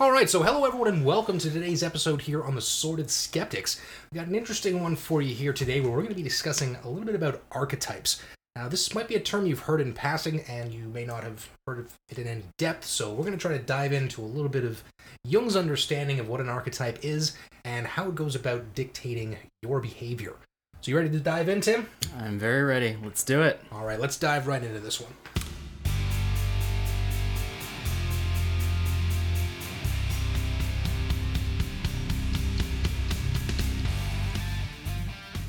All right, so hello everyone, and welcome to today's episode here on the Sorted Skeptics. We got an interesting one for you here today, where we're going to be discussing a little bit about archetypes. Now, this might be a term you've heard in passing, and you may not have heard of it in any depth. So, we're going to try to dive into a little bit of Jung's understanding of what an archetype is and how it goes about dictating your behavior. So, you ready to dive in, Tim? I'm very ready. Let's do it. All right, let's dive right into this one.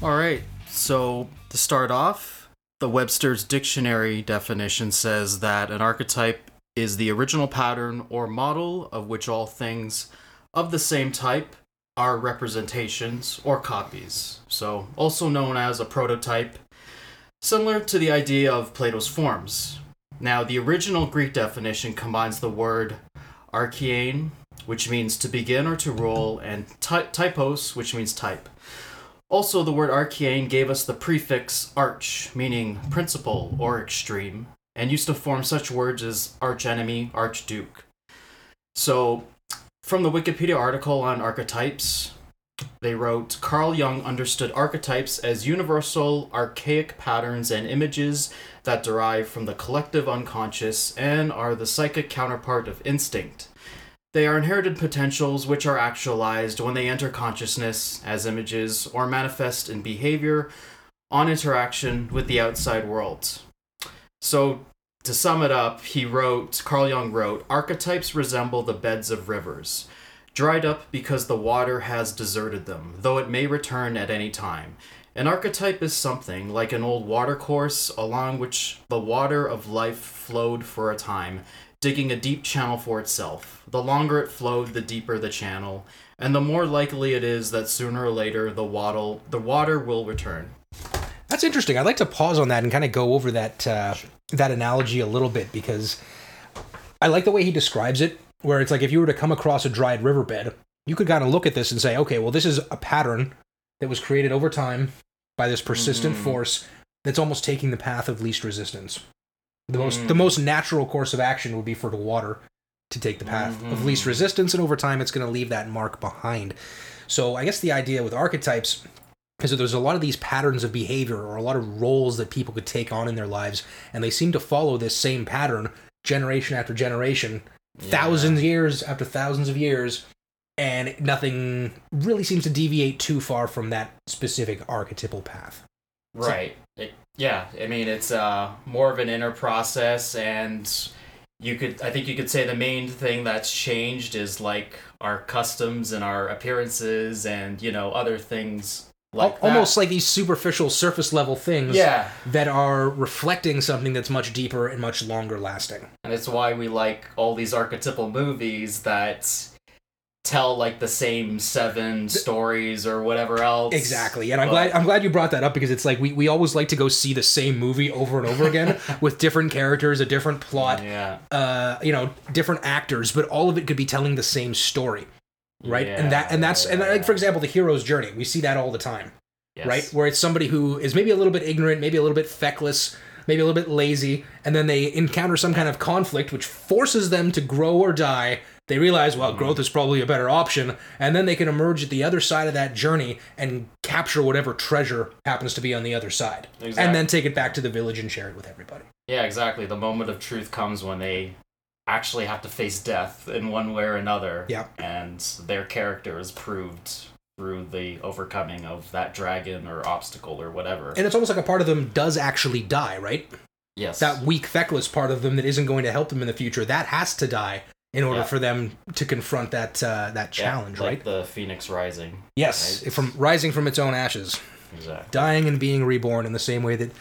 All right. So, to start off, the Webster's Dictionary definition says that an archetype is the original pattern or model of which all things of the same type are representations or copies. So, also known as a prototype, similar to the idea of Plato's forms. Now, the original Greek definition combines the word archein, which means to begin or to roll, and ty- typos, which means type. Also, the word archein gave us the prefix arch, meaning principal or extreme, and used to form such words as archenemy, archduke. So, from the Wikipedia article on archetypes, they wrote Carl Jung understood archetypes as universal, archaic patterns and images that derive from the collective unconscious and are the psychic counterpart of instinct. They are inherited potentials which are actualized when they enter consciousness as images or manifest in behavior on interaction with the outside world. So, to sum it up, he wrote, Carl Jung wrote, archetypes resemble the beds of rivers, dried up because the water has deserted them, though it may return at any time. An archetype is something like an old watercourse along which the water of life flowed for a time, digging a deep channel for itself. The longer it flowed, the deeper the channel, and the more likely it is that sooner or later the water, the water will return. That's interesting. I'd like to pause on that and kind of go over that uh, that analogy a little bit because I like the way he describes it. Where it's like if you were to come across a dried riverbed, you could kind of look at this and say, okay, well, this is a pattern that was created over time by this persistent Mhm. force that's almost taking the path of least resistance. The most the Mm. most natural course of action would be for the water to take the path of least Mhm. resistance, and over time, it's going to leave that mark behind. So, I guess the idea with archetypes is that there's a lot of these patterns of behavior or a lot of roles that people could take on in their lives, and they seem to follow this same pattern generation after generation, thousands of years after thousands of years, and nothing really seems to deviate too far from that specific archetypal path. Right. It, yeah. I mean, it's uh, more of an inner process, and you could, I think you could say the main thing that's changed is like our customs and our appearances, and you know other things like Al- almost like these superficial surface level things yeah. that are reflecting something that's much deeper and much longer lasting. And it's why we like all these archetypal movies that tell like the same seven stories or whatever else. Exactly. And I'm But- glad I'm glad you brought that up because it's like we, we always like to go see the same movie over and over again with different characters, a different plot, Yeah. uh, you know, different actors, but all of it could be telling the same story. Right? and that and that's and like for example, the hero's journey. We see that all the time. Yes. right? Where it's somebody who is maybe a little bit ignorant, maybe a little bit feckless, maybe a little bit lazy, and then they encounter some kind of conflict which forces them to grow or die. They realize, well, mm-hmm. growth is probably a better option, and then they can emerge at the other side of that journey and capture whatever treasure happens to be on the other side, Exactly. and then take it back to the village and share it with everybody. Yeah, exactly. The moment of truth comes when they actually have to face death in one way or another. Yeah. And their character is proved through the overcoming of that dragon or obstacle or whatever. And it's almost like a part of them does actually die, right? yes. That weak, feckless part of them that isn't going to help them in the future, that has to die in order Yeah. for them to confront that uh, that Yeah, challenge, like right? the phoenix rising. Yes, right? from rising from its own ashes, Exactly. dying and being reborn in the same way that,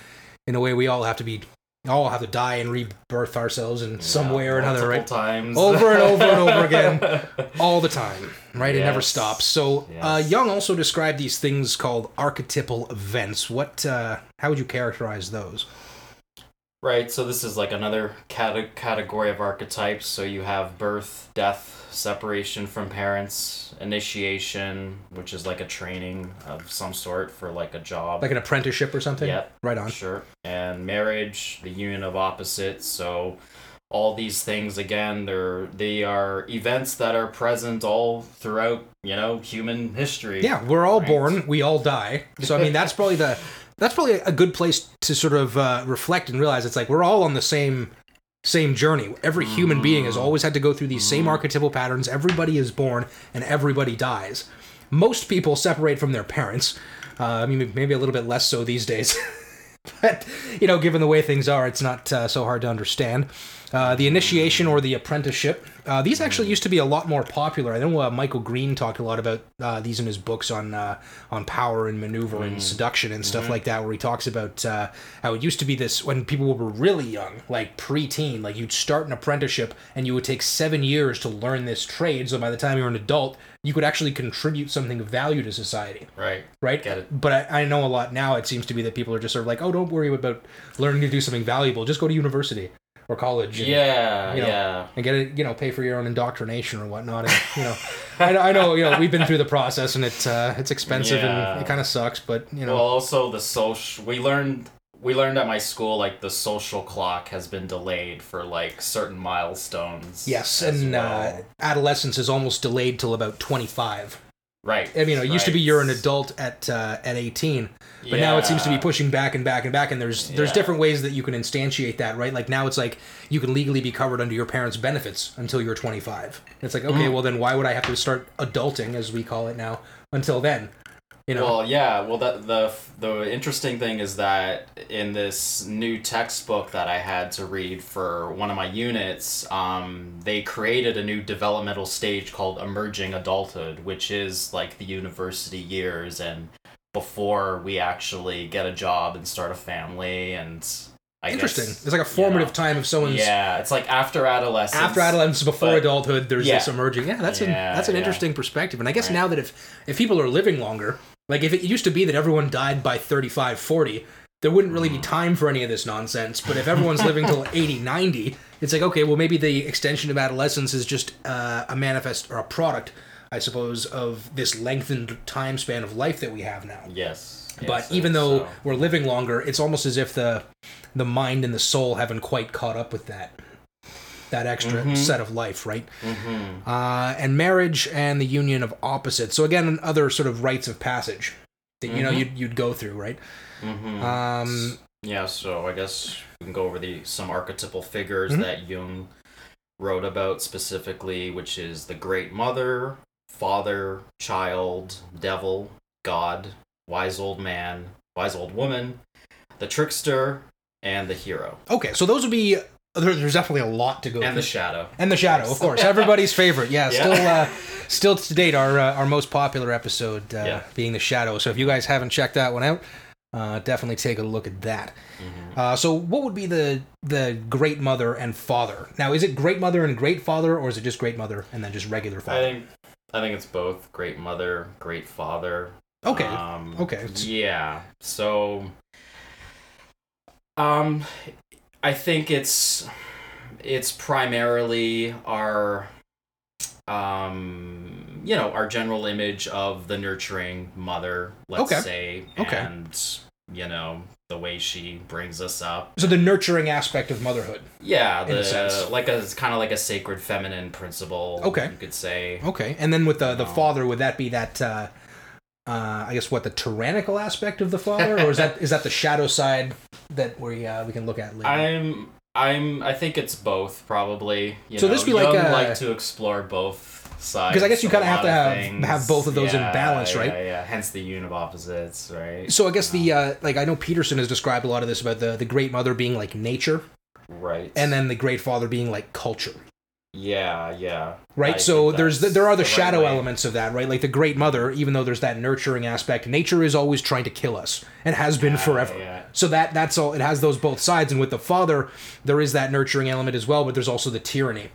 in a way, we all have to be, all have to die and rebirth ourselves in some way or another, right? Times. Over and over and over again. All the time, right? It never stops. So, uh, Jung also described these things called archetypal events. What, uh, how would you characterize those? Right, so this is like another cate- category of archetypes. So you have birth, death, separation from parents, initiation, which is like a training of some sort for like a job. Like an apprenticeship or something? Yep. Right on. Sure. And marriage, the union of opposites. So all these things again they're they are events that are present all throughout you know human history Yeah, we're all Right. born, we all die. So I mean, that's probably the that's probably a good place to sort of uh, reflect and realize it's like we're all on the same same journey. Every human being has always had to go through these same archetypal patterns. Everybody is born and everybody dies. Most people separate from their parents. Uh, I mean, maybe a little bit less so these days. but you know, given the way things are, it's not uh, so hard to understand. Uh, the initiation or the apprenticeship. Uh, these actually used to be a lot more popular. I know uh, Michael Green talked a lot about uh, these in his books on uh, on power and maneuver and seduction and stuff like that, where he talks about uh, how it used to be this when people were really young, like preteen, like you'd start an apprenticeship and you would take seven years to learn this trade. So by the time you're an adult, you could actually contribute something of value to society right right? Get it. But I, I know a lot now. It seems to be that people are just sort of like, oh, don't worry about learning to do something valuable. Just go to university or college. And, yeah you know, yeah And get it, you know, pay for your own indoctrination or whatnot. And, you know, I, know- I know, you know, we've been through the process and it's uh, it's expensive Yeah. and it kind of sucks. But you know, well also the social we learned we learned at my school like the social clock has been delayed for like certain milestones yes, and uh, adolescence is almost delayed till about twenty five. Right I mean, you know, it used to be you're an adult at uh, at eighteen. But now it seems to be pushing back and back and back, and there's there's Yeah. different ways that you can instantiate that, right? Like now it's like you can legally be covered under your parents' benefits until you're 25. It's like okay, well then why would I have to start adulting, as we call it now, until then? You know, Well, yeah. Well, the the the interesting thing is that in this new textbook that I had to read for one of my units, um, they created a new developmental stage called emerging adulthood, which is like the university years and before we actually get a job and start a family and. I interesting. Guess, it's like a formative you know, time of someone's Yeah, it's like after adolescence. after adolescence, before but- adulthood. There's Yeah. this emerging. Yeah, that's an Yeah, that's an yeah. interesting perspective. And I guess Right. now that if if people are living longer, like if it used to be that everyone died by 35, 40, there wouldn't really be time for any of this nonsense. But if everyone's living till 80, 90, it's like, okay, well, maybe the extension of adolescence is just uh, a manifest or a product, I suppose, of this lengthened time span of life that we have now. Yes. But yes, even though so- we're living longer, it's almost as if the the mind and the soul haven't quite caught up with that that extra Mhm. set of life, right? Mhm. Uh, and marriage and the union of opposites. So again, other sort of rites of passage that you know Mhm. you'd, you'd go through, right? Mhm. Um, Yeah, so I guess we can go over the some archetypal figures Mhm. that Jung wrote about specifically, which is the great mother, father, child, devil, god, wise old man, wise old woman, the trickster, and the hero. okay, so those would be. There, there's definitely a lot to go And through. the shadow. and the shadow, of course, everybody's favorite. Yeah, Yeah. still, uh, still to date, our uh, our most popular episode uh, Yeah. being the shadow. So if you guys haven't checked that one out, uh, definitely take a look at that. Mhm. Uh, so what would be the the great mother and father? Now, is it great mother and great father, or is it just great mother and then just regular father? I think I think it's both great mother, great father. Okay, Um, okay. Yeah. So, um, I think it's it's primarily our um you know our general image of the nurturing mother let's Okay. say Okay. and you know the way she brings us up so the nurturing aspect of motherhood. yeah In a the like a it's kind of like a sacred feminine principle Okay. you could say Okay, and then with the the Um, father, would that be that? Uh, uh, I guess what the tyrannical aspect of the father, or is that is that the shadow side that we uh, we can look at later? I'm I'm I think it's both probably. You So know, this be like a- like to explore both sides because I guess you kinda have to have- things. have both of those in balance, right? Yeah, yeah. Hence the union of opposites, right? so I guess the uh, like I know Peterson has described a lot of this about the the great mother being like nature, right. and then the great father being like culture. Yeah, yeah. right I so there's that's there are the, right shadow way. elements of that right like the great mother even though there's that nurturing aspect nature is always trying to kill us and has been Yeah, forever yeah. so that that's all it has those both sides and with the father there is that nurturing element as well but there's also the tyranny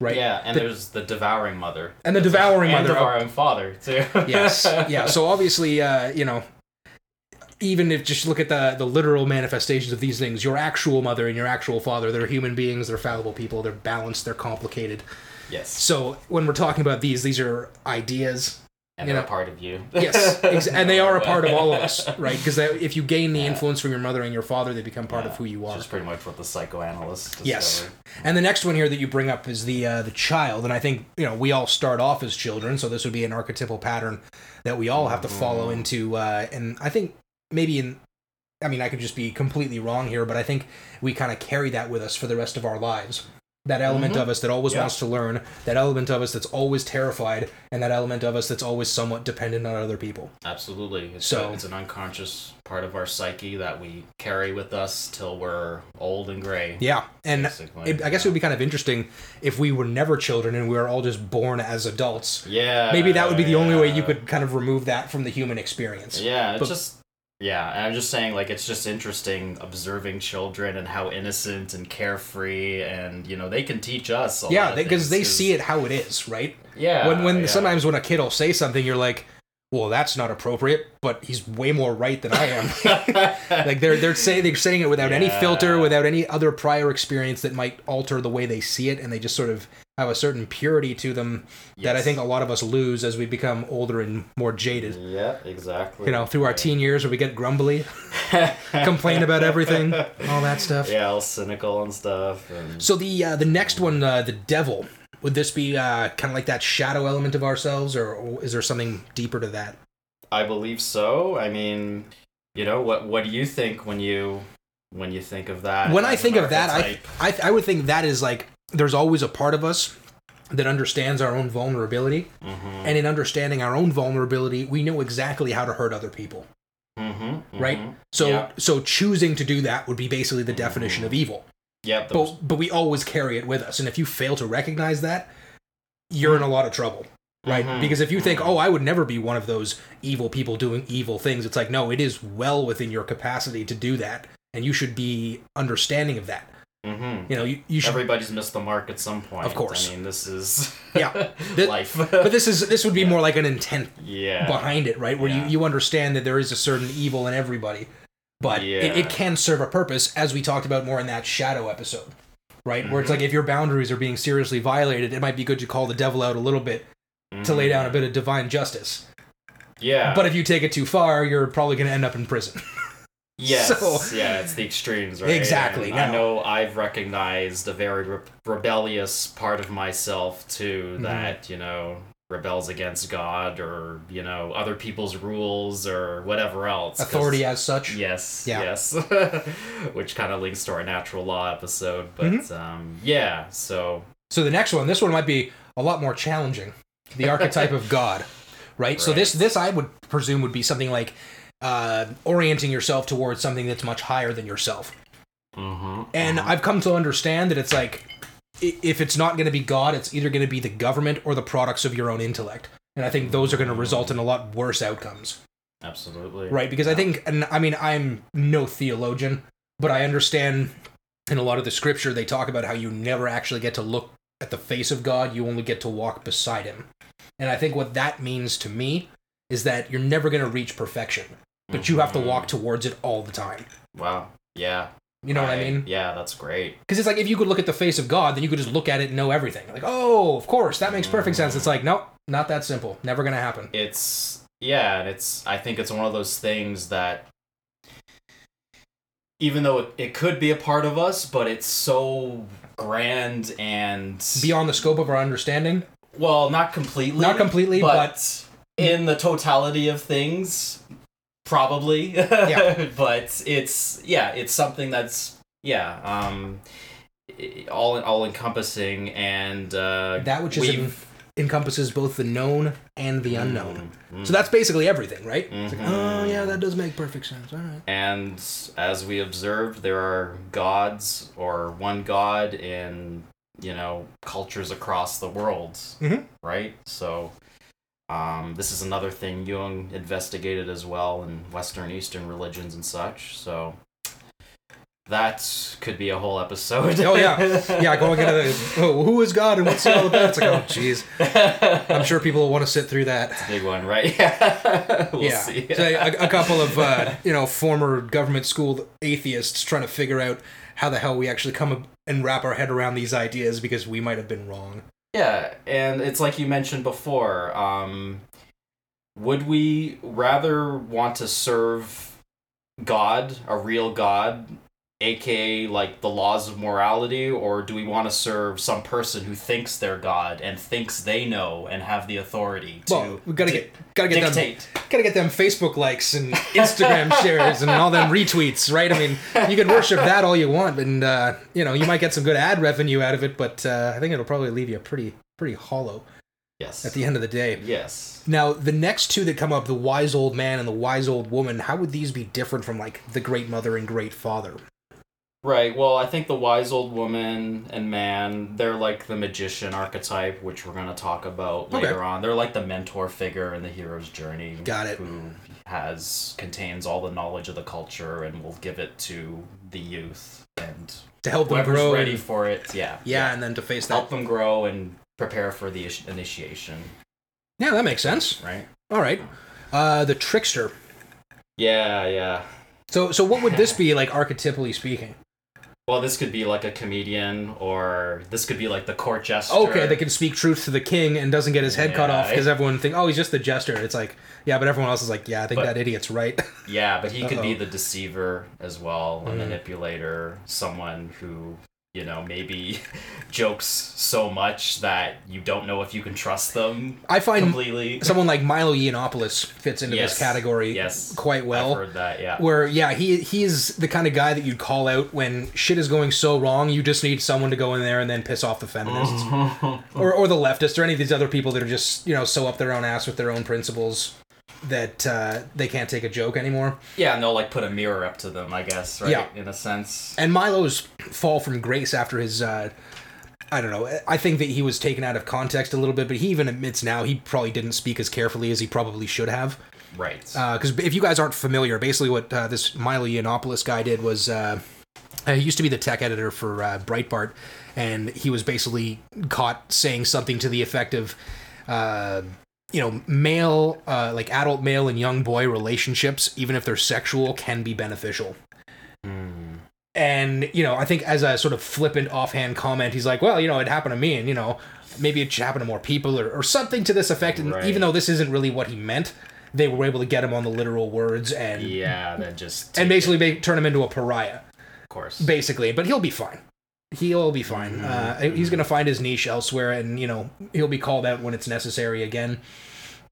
right Yeah, and The- there's the devouring mother. And the devouring Mother. and mother. devouring father too. yes yeah so obviously uh you know even if just look at the the literal manifestations of these things your actual mother and your actual father they're human beings they're fallible people they're balanced they're complicated yes. so when we're talking about these these are ideas and they're know- a part of you. yes, ex- and they are a part of all of us, right? Because if you gain the influence from your mother and your father, they become part of who you are. Which is pretty much what the psychoanalyst discovered. Yes. And the next one here that you bring up is the uh, the child, and I think you know we all start off as children, so this would be an archetypal pattern that we all have to follow into. Uh, and I think maybe in, I mean, I could just be completely wrong here, but I think we kind of carry that with us for the rest of our lives. That element Mhm. of us that always Yeah. wants to learn, that element of us that's always terrified, and that element of us that's always somewhat dependent on other people. Absolutely. It's, So- a- it's an unconscious part of our psyche that we carry with us till we're old and gray. Yeah, and it, I guess it would be kind of interesting if we were never children and we were all just born as adults. Yeah. maybe that would be the only way you could kind of remove that from the human experience. Yeah, it's But- just yeah, and I'm just saying like it's just interesting observing children and how innocent and carefree and you know they can teach us. A Yeah, because they, see it how it is, right? Yeah. when when yeah. sometimes when a kid will say something, you're like, "Well, that's not appropriate," but he's way more right than I am. like they're they're saying they're saying it without any filter, without any other prior experience that might alter the way they see it, and they just sort of have a certain purity to them that I think a lot of us lose as we become older and more jaded. Yeah, exactly. You know, through our teen years where we get grumbly, complain about everything, all that stuff. Yeah, all cynical and stuff. And So the uh, the next one, uh, the devil, would this be uh, kind of like that shadow element of ourselves, or, or is there something deeper to that? I believe so. I mean, you know, what what do you think when you when you think of that? when I think of that, I. I I would think that is like there's always a part of us that understands our own vulnerability, Mhm, and in understanding our own vulnerability, we know exactly how to hurt other people, mhm, right? mhm. So Yeah. so choosing to do that would be basically the definition of evil. Yeah. But but we always carry it with us, and if you fail to recognize that, you're in a lot of trouble. right? Mhm. Because if you think, oh, I would never be one of those evil people doing evil things, it's like, no, it is well within your capacity to do that, and you should be understanding of that. Mhm. You know, you, you should. Everybody's missed the mark at some point. Of course. I mean, this is Yeah. Life. but this is this would be more like an intent yeah. behind it, right? Where Yeah. you, you understand that there is a certain evil in everybody, but it, Yeah. it can serve a purpose, as we talked about more in that shadow episode, right? Where it's Mhm. like if your boundaries are being seriously violated, it might be good to call the devil out a little bit to lay down a bit of divine justice. Yeah. But if you take it too far, you're probably going to end up in prison. Yes. So- yeah, it's the extremes, right? Exactly, I know I've recognized a very re- rebellious part of myself too Mhm. that, you know, rebels against God or, you know, other people's rules or whatever else. Authority as such. Yes, Yeah. yes. Which kind of links to our natural law episode. But Mm-hmm. um, yeah, so. So the next one, this one might be a lot more challenging. The archetype of God, right? So this this I would presume would be something like uh, orienting yourself towards something that's much higher than yourself. mhm, And mhm. I've come to understand that it's like if it's not going to be God, it's either going to be the government or the products of your own intellect. And I think those are going to result in a lot worse outcomes. Absolutely. right because i think and i mean i'm no theologian but i understand in a lot of the scripture they talk about how you never actually get to look at the face of god you only get to walk beside him and i think what that means to me is that you're never going to reach perfection but you have to walk towards it all the time. Wow. Yeah. you know what i mean? Yeah, that's great. because it's like if you could look at the face of god then you could just look at it and know everything. Like oh of course that makes perfect sense. It's like nope not that simple. Never going to happen. It's yeah and it's i think it's one of those things that even though it, it could be a part of us but it's so grand and beyond the scope of our understanding? Well not completely. Not completely, but, in the totality of things probably Yeah. but it's yeah it's something that's yeah um all all encompassing and uh that which is we've- encompasses both the known and the unknown Mm, So that's basically everything, right? It's like, oh yeah, that does make perfect sense. All right. And as we observed, there are gods or one god in, you know, cultures across the world, Mhm. right? So, um, this is another thing Jung investigated as well in Western Eastern religions and such. So, that could be a whole episode. Oh yeah, yeah. Going into the oh, who is God and what's all about? It's like oh jeez. I'm sure people will want to sit through that. Big one, right? Yeah. we'll yeah. see. So a, a couple of uh, you know former government school atheists trying to figure out how the hell we actually come and wrap our head around these ideas because we might have been wrong. Yeah, and it's like you mentioned before. Um, would we rather want to serve God, a real God, aka like the laws of morality, or do we want to serve some person who thinks they're God and thinks they know and have the authority to Well, we gotta di- get gotta get them dictate? gotta get them Facebook likes and Instagram shares and all them retweets, right? I mean, you can worship that all you want, and uh, you know you might get some good ad revenue out of it, but uh, I think it'll probably leave you pretty pretty hollow Yes. at the end of the day. yes. Now, the next two that come up, the wise old man and the wise old woman, how would these be different from like the great mother and great father? Right. Well, I think the wise old woman and man, they're like the magician archetype, which we're going to talk about Okay. later on. They're like the mentor figure in the hero's journey. Got it. Who has contains all the knowledge of the culture and will give it to the youth and To help them grow. ready and- for it. Yeah. yeah, and then to face that. Help them grow and prepare for the initiation. Yeah, that makes sense. Right. All right. Uh, the trickster. Yeah. Yeah. So, so what would this be like archetypally speaking? Well, this could be like a comedian, or this could be like the court jester. Okay, they can speak truth to the king and doesn't get his head cut off because everyone think, oh, he's just the jester. It's like, yeah, but everyone else is like, yeah, I think But- that idiot's right. Yeah, but he could be the deceiver as well, a Mm. manipulator, someone who, you know, maybe jokes so much that you don't know if you can trust them I find completely. someone like Milo Yiannopoulos fits into Yes, this category yes, quite well. I've heard that, yeah. Where yeah, he he's the kind of guy that you'd call out when shit is going so wrong. You just need someone to go in there and then piss off the feminists or or the leftists or any of these other people that are just you know so up their own ass with their own principles that uh, they can't take a joke anymore. yeah, and they'll like put a mirror up to them, I guess, right? Yeah. In a sense. And Milo's fall from grace after his. Uh, I don't know. I think that he was taken out of context a little bit, but he even admits now he probably didn't speak as carefully as he probably should have. Right. because if you guys aren't familiar, basically what uh, this Milo Yiannopoulos guy did was uh, uh, he used to be the tech editor for uh, Breitbart, and he was basically caught saying something to the effect of, uh, you know, male, uh, like adult male and young boy relationships, even if they're sexual, can be beneficial. Hmm. And you know, I think as a sort of flippant, offhand comment, he's like, "Well, you know, it happened to me, and you know, maybe it should happen to more people, or, or something to this effect." And Right. even though this isn't really what he meant, they were able to get him on the literal words and yeah, then just. and basically make, turn him into a pariah, of course. basically. But he'll be fine. He'll be fine. Uh, he's gonna find his niche elsewhere, and you know, he'll be called out when it's necessary again.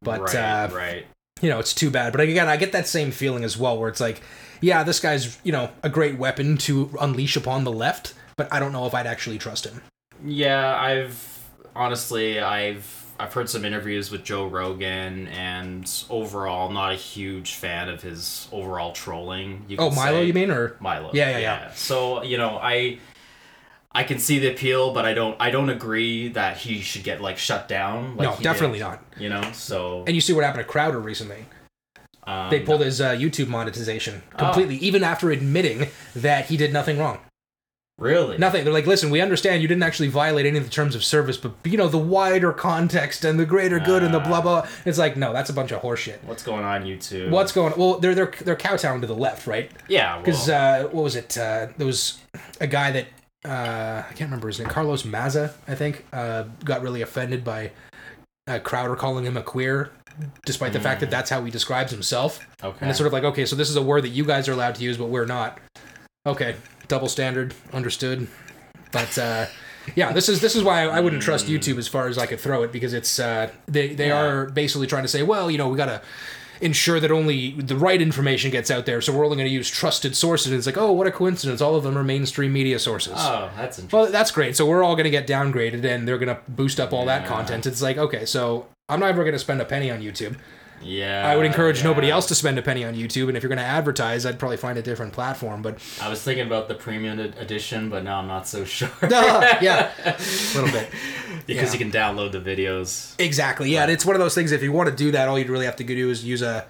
But right, uh, right. you know, it's too bad. But again, I get that same feeling as well, where it's like, yeah, this guy's you know a great weapon to unleash upon the left, but I don't know if I'd actually trust him. Yeah, I've honestly I've I've heard some interviews with Joe Rogan and overall not a huge fan of his overall trolling. You Oh, Milo, say. you mean, or Milo? Yeah, yeah, yeah. So you know I. I can see the appeal, but I don't. I don't agree that he should get like shut down. Like no, definitely did, not. You know, so And you see what happened to Crowder recently. um, They pulled his uh, YouTube monetization Oh. completely, even after admitting that he did nothing wrong. really Nothing. They're like, listen, we understand you didn't actually violate any of the terms of service, but you know the wider context and the greater good and the blah blah. It's like, no, that's a bunch of horseshit. What's going on YouTube? What's going? Well, they're they're they're kowtowing to the left, right? yeah? Well, Because uh, what was it? Uh, there was a guy that uh, I can't remember his name. Carlos Maza, I think, uh, got really offended by uh, Crowder calling him a queer, despite the fact that that's how he describes himself. okay. And it's sort of like, okay, so this is a word that you guys are allowed to use, but we're not. Okay, double standard, understood. But uh, yeah, this is this is why I wouldn't trust YouTube as far as I could throw it because it's uh, they they Yeah. are basically trying to say, well, you know, we gotta ensure that only the right information gets out there, so we're only going to use trusted sources. And it's like, oh, what a coincidence! All of them are mainstream media sources. oh, that's interesting. Well, that's great. So we're all going to get downgraded, and they're going to boost up all that content. It's like, okay, so I'm not ever going to spend a penny on YouTube. Yeah. I would encourage nobody else to spend a penny on YouTube, and if you're going to advertise, I'd probably find a different platform. But I was thinking about the premium ed- edition, but now I'm not so sure. yeah, a little bit. because Yeah. you can download the videos. Exactly. Yeah, and it's one of those things. If you want to do that, all you'd really have to do is use a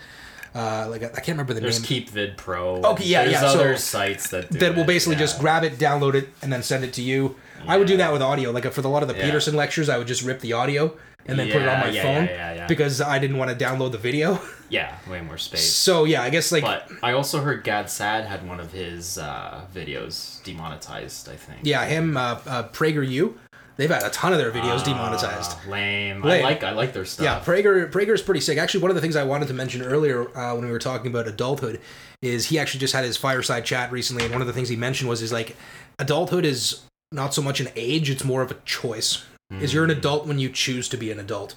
uh, like I can't remember the name. There's name. KeepVid Pro. Okay, yeah, There's yeah, so- other sites that that will it, basically yeah. just grab it, download it, and then send it to you. I would do that with audio. Like for the, a lot of the Yeah. Peterson lectures, I would just rip the audio and then put it on my yeah, phone yeah, yeah, yeah. because I didn't want to download the video. Yeah, way more space. So yeah, I guess like But I also heard Gad Saad had one of his uh, videos demonetized. I think. yeah, him uh, uh, PragerU. They've had a ton of their videos Ah, demonetized. Lame. Lame. I like I like their stuff. Yeah, Prager Prager's pretty sick. Actually, one of the things I wanted to mention earlier uh, when we were talking about adulthood is he actually just had his fireside chat recently, and one of the things he mentioned was is like adulthood is not so much an age; it's more of a choice. Is you're an adult when you choose to be an adult.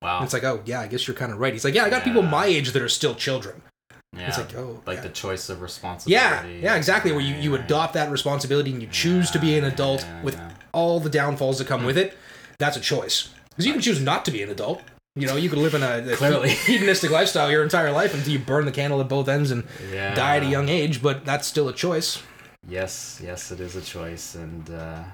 Wow. And it's like, oh yeah, I guess you're kind of right. He's like, yeah, I got people my age that are still children. yeah. It's like, oh, like yeah. the choice of responsibility. yeah, yeah, exactly. Where you, you adopt that responsibility and you choose to be an adult Yeah, with yeah. all the downfalls that come with it. That's a choice because you can choose not to be an adult. You know, you could live in a, a Clearly. hedonistic lifestyle your entire life until you burn the candle at both ends and Yeah. die at a young age. But that's still a choice. Yes, yes, it is a choice, and uh,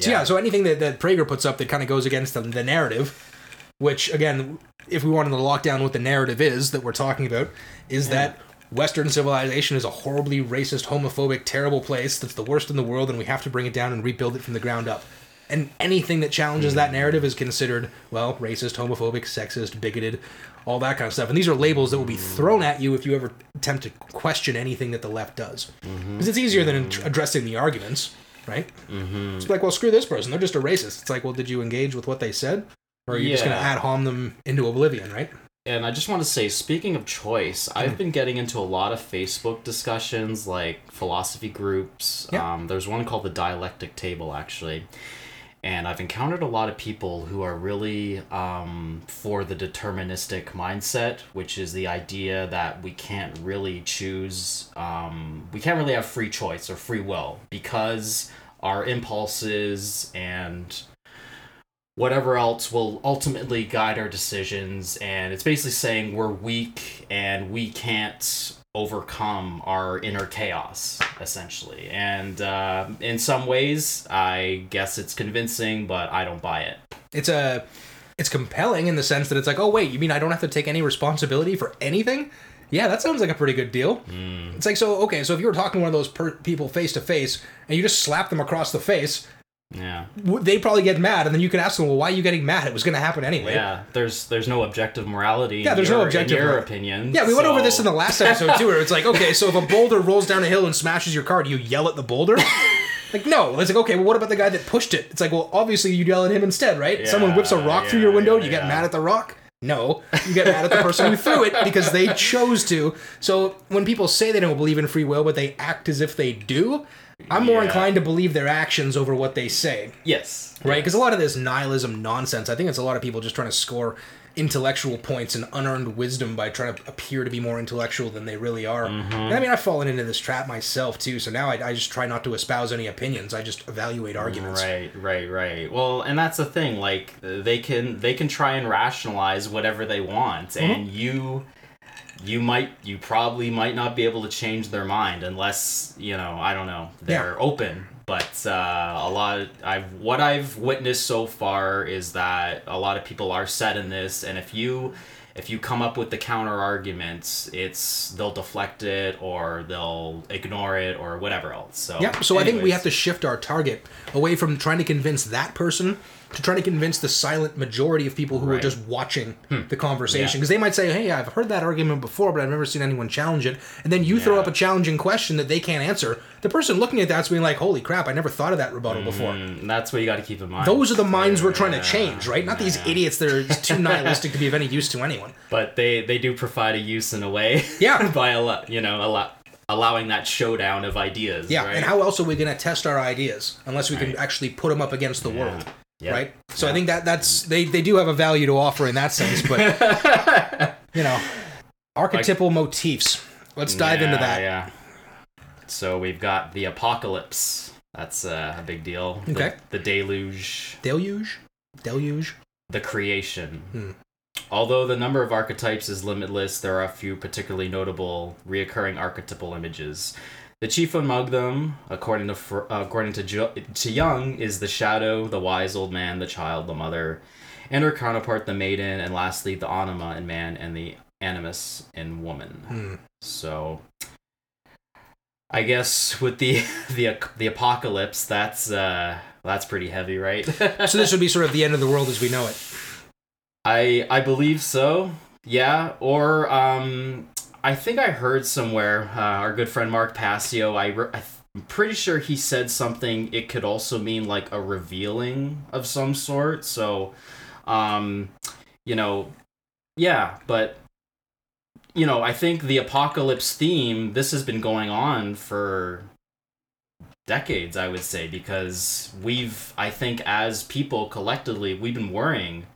So yeah, so anything that, that Prager puts up that kind of goes against the, the narrative, which again, if we wanted to lock down what the narrative is that we're talking about, is Yeah. that Western civilization is a horribly racist, homophobic, terrible place that's the worst in the world, and we have to bring it down and rebuild it from the ground up. And anything that challenges that hmm. narrative is considered, well, racist, homophobic, sexist, bigoted, all that kind of stuff. And these are labels that will be hmm. thrown at you if you ever attempt to question anything that the left does. Mm-hmm. Because it's easier than ad- addressing the arguments, right? Mm-hmm. It's like, well, screw this person. They're just a racist. It's like, well, did you engage with what they said? Or are you just going to Yeah. ad hom them into oblivion, right? And I just want to say, speaking of choice, Mm-hmm. I've been getting into a lot of Facebook discussions, like philosophy groups. Yeah. Um, there's one called the Dialectic Table, actually. And I've encountered a lot of people who are really um, for the deterministic mindset, which is the idea that we can't really choose, um, we can't really have free choice or free will because our impulses and whatever else will ultimately guide our decisions. And it's basically saying we're weak and we can't overcome our inner chaos essentially and uh, in some ways i guess it's convincing but i don't buy it It's a, it's compelling in the sense that it's like, oh wait, you mean I don't have to take any responsibility for anything? Yeah, that sounds like a pretty good deal. It's like so okay, so if you were talking to one of those per- people face to face and you just slap them across the face, yeah they'd probably get mad, and then you can ask them, well, why are you getting mad? It was going to happen anyway. yeah there's there's no objective morality Yeah, in there's no objective your opinion Yeah, we went over this in the last episode too, where it's like, okay, so if a boulder rolls down a hill and smashes your car, do you yell at the boulder? like, no. It's like, okay, well, what about the guy that pushed it? It's like, well, obviously you yell at him instead, right? Someone whips a Yeah, rock through your window, yeah, you get yeah. mad at the rock? No, you get mad at the person who threw it because they chose to. So when people say they don't believe in free will, but they act as if they do, I'm more Yeah. inclined to believe their actions over what they say yes right? Because a lot of this nihilism nonsense, I think it's a lot of people just trying to score intellectual points and unearned wisdom by trying to appear to be more intellectual than they really are. Mm-hmm. And I mean, I've fallen into this trap myself too. So now I, I just try not to espouse any opinions. I just evaluate arguments. Right, right, right. Well, and that's the thing. Like they can they can try and rationalize whatever they want, Mm-hmm. and you you might you probably might not be able to change their mind unless you know I don't know they're open. But uh, a lot I've what I've witnessed so far is that a lot of people are set in this, and if you if you come up with the counter arguments, it's they'll deflect it or they'll ignore it or whatever else. So Yeah, so I think we have to shift our target away from trying to convince that person to try to convince the silent majority of people who are Right. just watching the conversation. Yeah. Because they might say, hey, I've heard that argument before, but I've never seen anyone challenge it. And then you throw up a challenging question that they can't answer. The person looking at that's being like, holy crap, I never thought of that rebuttal before. Mm, that's what you got to keep in mind. Those are the minds we're trying to change, right? Not these idiots that are too nihilistic to be of any use to anyone. But they they do provide a use in a way. Yeah. by allo- you know allo- allowing that showdown of ideas. Yeah, right? and how else are we going to test our ideas unless we can actually put them up against the world? Yep. right? So I think that that's they they do have a value to offer in that sense, but you know, archetypal motifs. Let's dive into that. Yeah. So we've got the apocalypse. That's uh, a big deal. The- Okay. The, deluge, Deluge, deluge. the creation. Hmm. Although the number of archetypes is limitless, there are a few particularly notable reoccurring archetypal images. The chief among them, according to uh, according to, jo- to Jung, is the shadow, the wise old man, the child, the mother, and her counterpart, the maiden, and lastly the anima in man and the animus in woman. Hmm. So, I guess with the the the apocalypse, that's uh that's pretty heavy, right? So this would be sort of the end of the world as we know it. I I believe so. Yeah, or um I think I heard somewhere uh, our good friend Mark Passio I, re- I I'm pretty sure he said something. It could also mean like a revealing of some sort. So, um, you know, yeah, but you know, I think the apocalypse theme. This has been going on for decades, I would say, because we've, I think, as people collectively, we've been worrying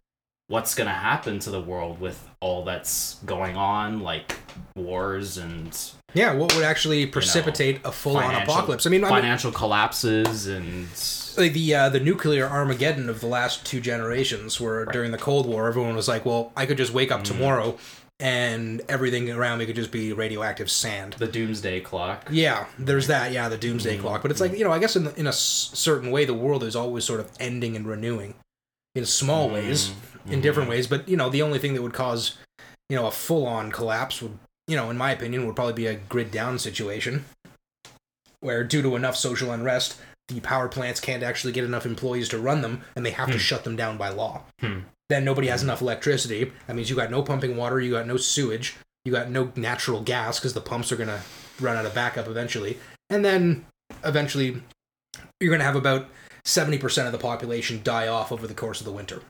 what's going to happen to the world with all that's going on, like wars and Yeah, what would actually precipitate a full-on apocalypse? I mean, I mean financial collapses and like the uh, the nuclear Armageddon of the last two generations, where during the Cold War, everyone was like, "Well, I could just wake up Mm. tomorrow, and everything around me could just be radioactive sand." the doomsday clock. Yeah, there's that. Yeah, the doomsday clock. But it's like you know, I guess in in a s- certain way, the world is always sort of ending and renewing, in small ways, in mm-hmm. different ways. But you know, the only thing that would cause you know a full on collapse would you know, in my opinion, would probably be a grid down situation, where due to enough social unrest, the power plants can't actually get enough employees to run them, and they have to hmm. shut them down by law. Hmm. Then nobody has hmm. enough electricity. That means you got no pumping water, you got no sewage, you got no natural gas because the pumps are gonna run out of backup eventually, and then eventually you're gonna have about seventy percent of the population die off over the course of the winter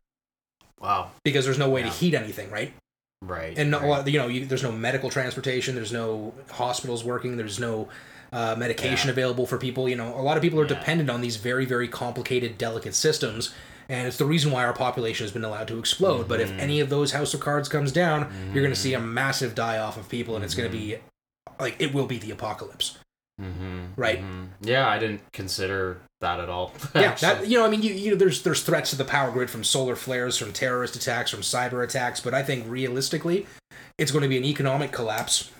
Wow. because there's no way Yeah. to heat anything, right? Right. and a right. lot, you know, you, there's no medical transportation, there's no hospitals working, there's no uh, medication Yeah. available for people. You know, a lot of people are Yeah. dependent on these very, very complicated, delicate systems, and it's the reason why our population has been allowed to explode. But if Mm-hmm. any of those house of cards comes down, you're going to see a massive die off of people, and it's going to be like it will be the apocalypse. Mm-hmm. Right. Yeah, I didn't consider that at all. Yeah, that you know, I mean, you, you know, there's there's threats to the power grid from solar flares, from terrorist attacks, from cyber attacks, but I think realistically, it's going to be an economic collapse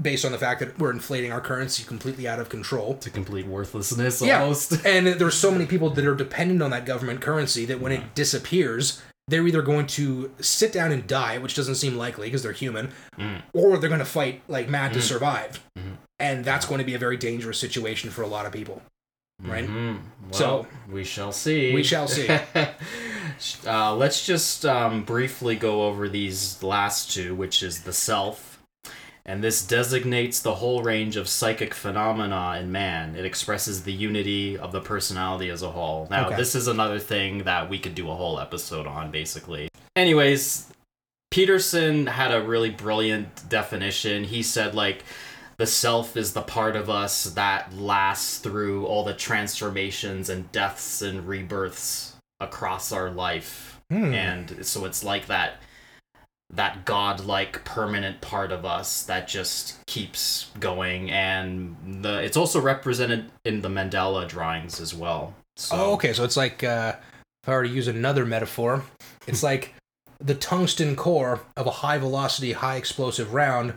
based on the fact that we're inflating our currency completely out of control. to complete worthlessness Yeah. almost. And there's so many people that are dependent on that government currency that when it disappears, they're either going to sit down and die, which doesn't seem likely because they're human, Mm. or they're going to fight like mad to survive. Mhm. And that's going to be a very dangerous situation for a lot of people. Right? Mhm. Well, So- we shall see. We shall see. uh, let's just um, briefly go over these last two, which is the self. And this designates the whole range of psychic phenomena in man. It expresses the unity of the personality as a whole. Now, Okay. this is another thing that we could do a whole episode on, basically. Anyways, Peterson had a really brilliant definition. He said, like, the self is the part of us that lasts through all the transformations and deaths and rebirths across our life. Hmm. And so it's like that that godlike permanent part of us that just keeps going and the it's also represented in the mandala drawings as well. So Oh, okay. So it's like, uh, if I were to use another metaphor, it's like the tungsten core of a high velocity, high explosive round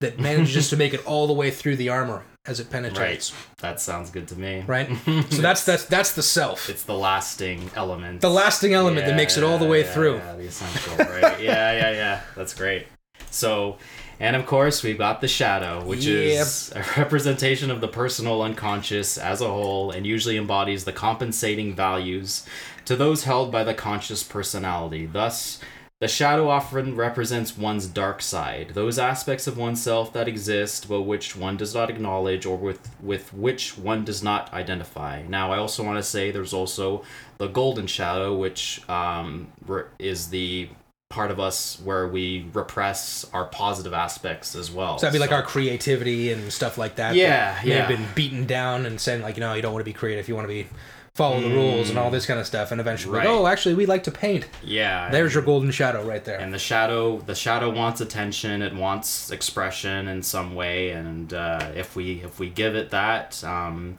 that manages to make it all the way through the armor as it penetrates. Right. that sounds good to me. Right. So that's that's that's the self, it's the lasting element. the lasting element that makes it all the way Yeah, through. Yeah, the essential, right? yeah, yeah, yeah. That's great. So, and of course, we've got the shadow, which is a representation of the personal unconscious as a whole and usually embodies the compensating values to those held by the conscious personality. Thus, the shadow often represents one's dark side, those aspects of oneself that exist but which one does not acknowledge or with, with which one does not identify. Now, I also want to say there's also the golden shadow, which um, re- is the part of us where we repress our positive aspects as well. So that'd be like our creativity and stuff like that. Yeah, that may have yeah. been beaten down and saying like, you know, you don't want to be creative. You want to be follow the rules and all this kind of stuff. And eventually, like, oh, actually, we like to paint. yeah. There's your golden shadow right there. and the shadow the shadow wants attention it wants expression in some way and uh, if we if we give it that um,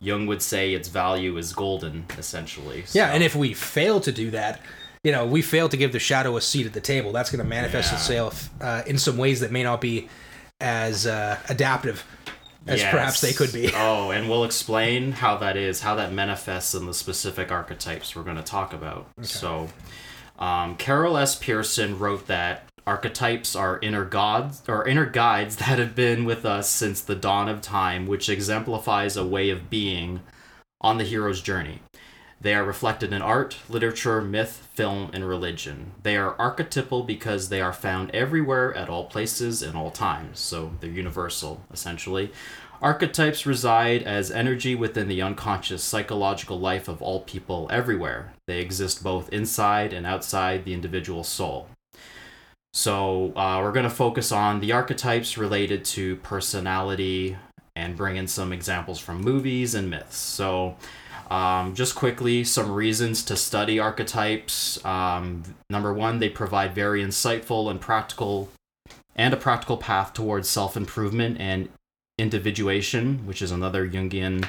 jung would say its value is golden essentially Yeah, and if we fail to do that, you know, we fail to give the shadow a seat at the table. That's going to manifest Yeah. itself uh, in some ways that may not be as uh, adaptive as perhaps they could be. oh and we'll explain how that is how that manifests in the specific archetypes we're going to talk about. So um, carol s. Pearson wrote that archetypes are inner gods or inner guides that have been with us since the dawn of time which exemplifies a way of being on the hero's journey they are reflected in art, literature, myth, film, and religion. They are archetypal because they are found everywhere, at all places, in all times. So they're universal, essentially. Archetypes reside as energy within the unconscious psychological life of all people everywhere. They exist both inside and outside the individual soul. So, uh, we're going to focus on the archetypes related to personality and bring in some examples from movies and myths. So, um, just quickly, some reasons to study archetypes. Um, number one, they provide very insightful and practical and a practical path towards self improvement and individuation, which is another Jungian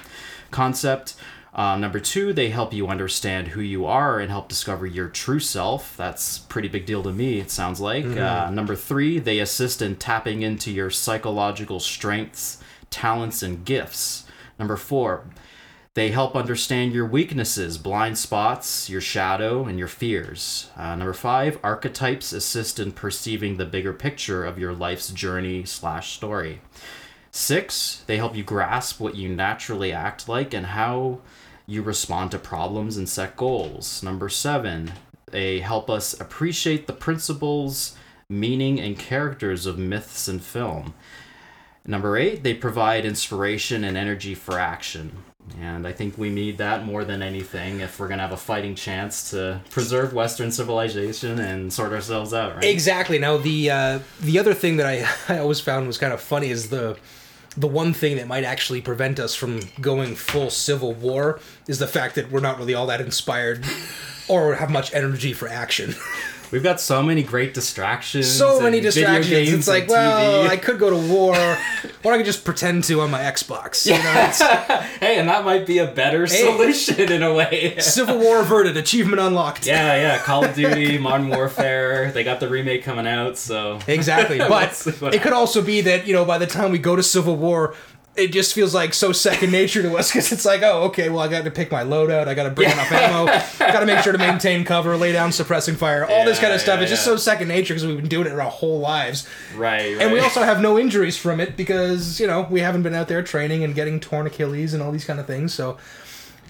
concept. Uh, number two, they help you understand who you are and help discover your true self. That's pretty big deal to me, it sounds like. Mm-hmm. Uh, number three, they assist in tapping into your psychological strengths, talents, and gifts. Number four, they help understand your weaknesses, blind spots, your shadow, and your fears. Uh, number five, archetypes assist in perceiving the bigger picture of your life's journey slash story. Six, they help you grasp what you naturally act like and how you respond to problems and set goals. Number seven, they help us appreciate the principles, meaning, and characters of myths and film. Number eight, they provide inspiration and energy for action. And I think we need that more than anything if we're going to have a fighting chance to preserve Western civilization and sort ourselves out, right? Exactly. Now the uh, the other thing that I, I always found was kind of funny is the the one thing that might actually prevent us from going full civil war is the fact that we're not really all that inspired or have much energy for action. We've got so many great distractions. so many distractions. It's like, well, TV. I could go to war, or I could just pretend to on my Xbox. You know, hey, and that might be a better solution in a way. Civil War averted, achievement unlocked. yeah, yeah. Call of Duty, Modern Warfare. They got the remake coming out, so Exactly. But Let's see what it could also be that, you know, by the time we go to Civil War, it just feels like so second nature to us because it's like, oh, okay, well, I got to pick my loadout. I got to bring enough ammo. got to make sure to maintain cover, lay down suppressing fire, all this kind of stuff. yeah, it's just so second nature because we've been doing it our whole lives. right, right. And we also have no injuries from it because, you know, we haven't been out there training and getting torn Achilles and all these kind of things. So,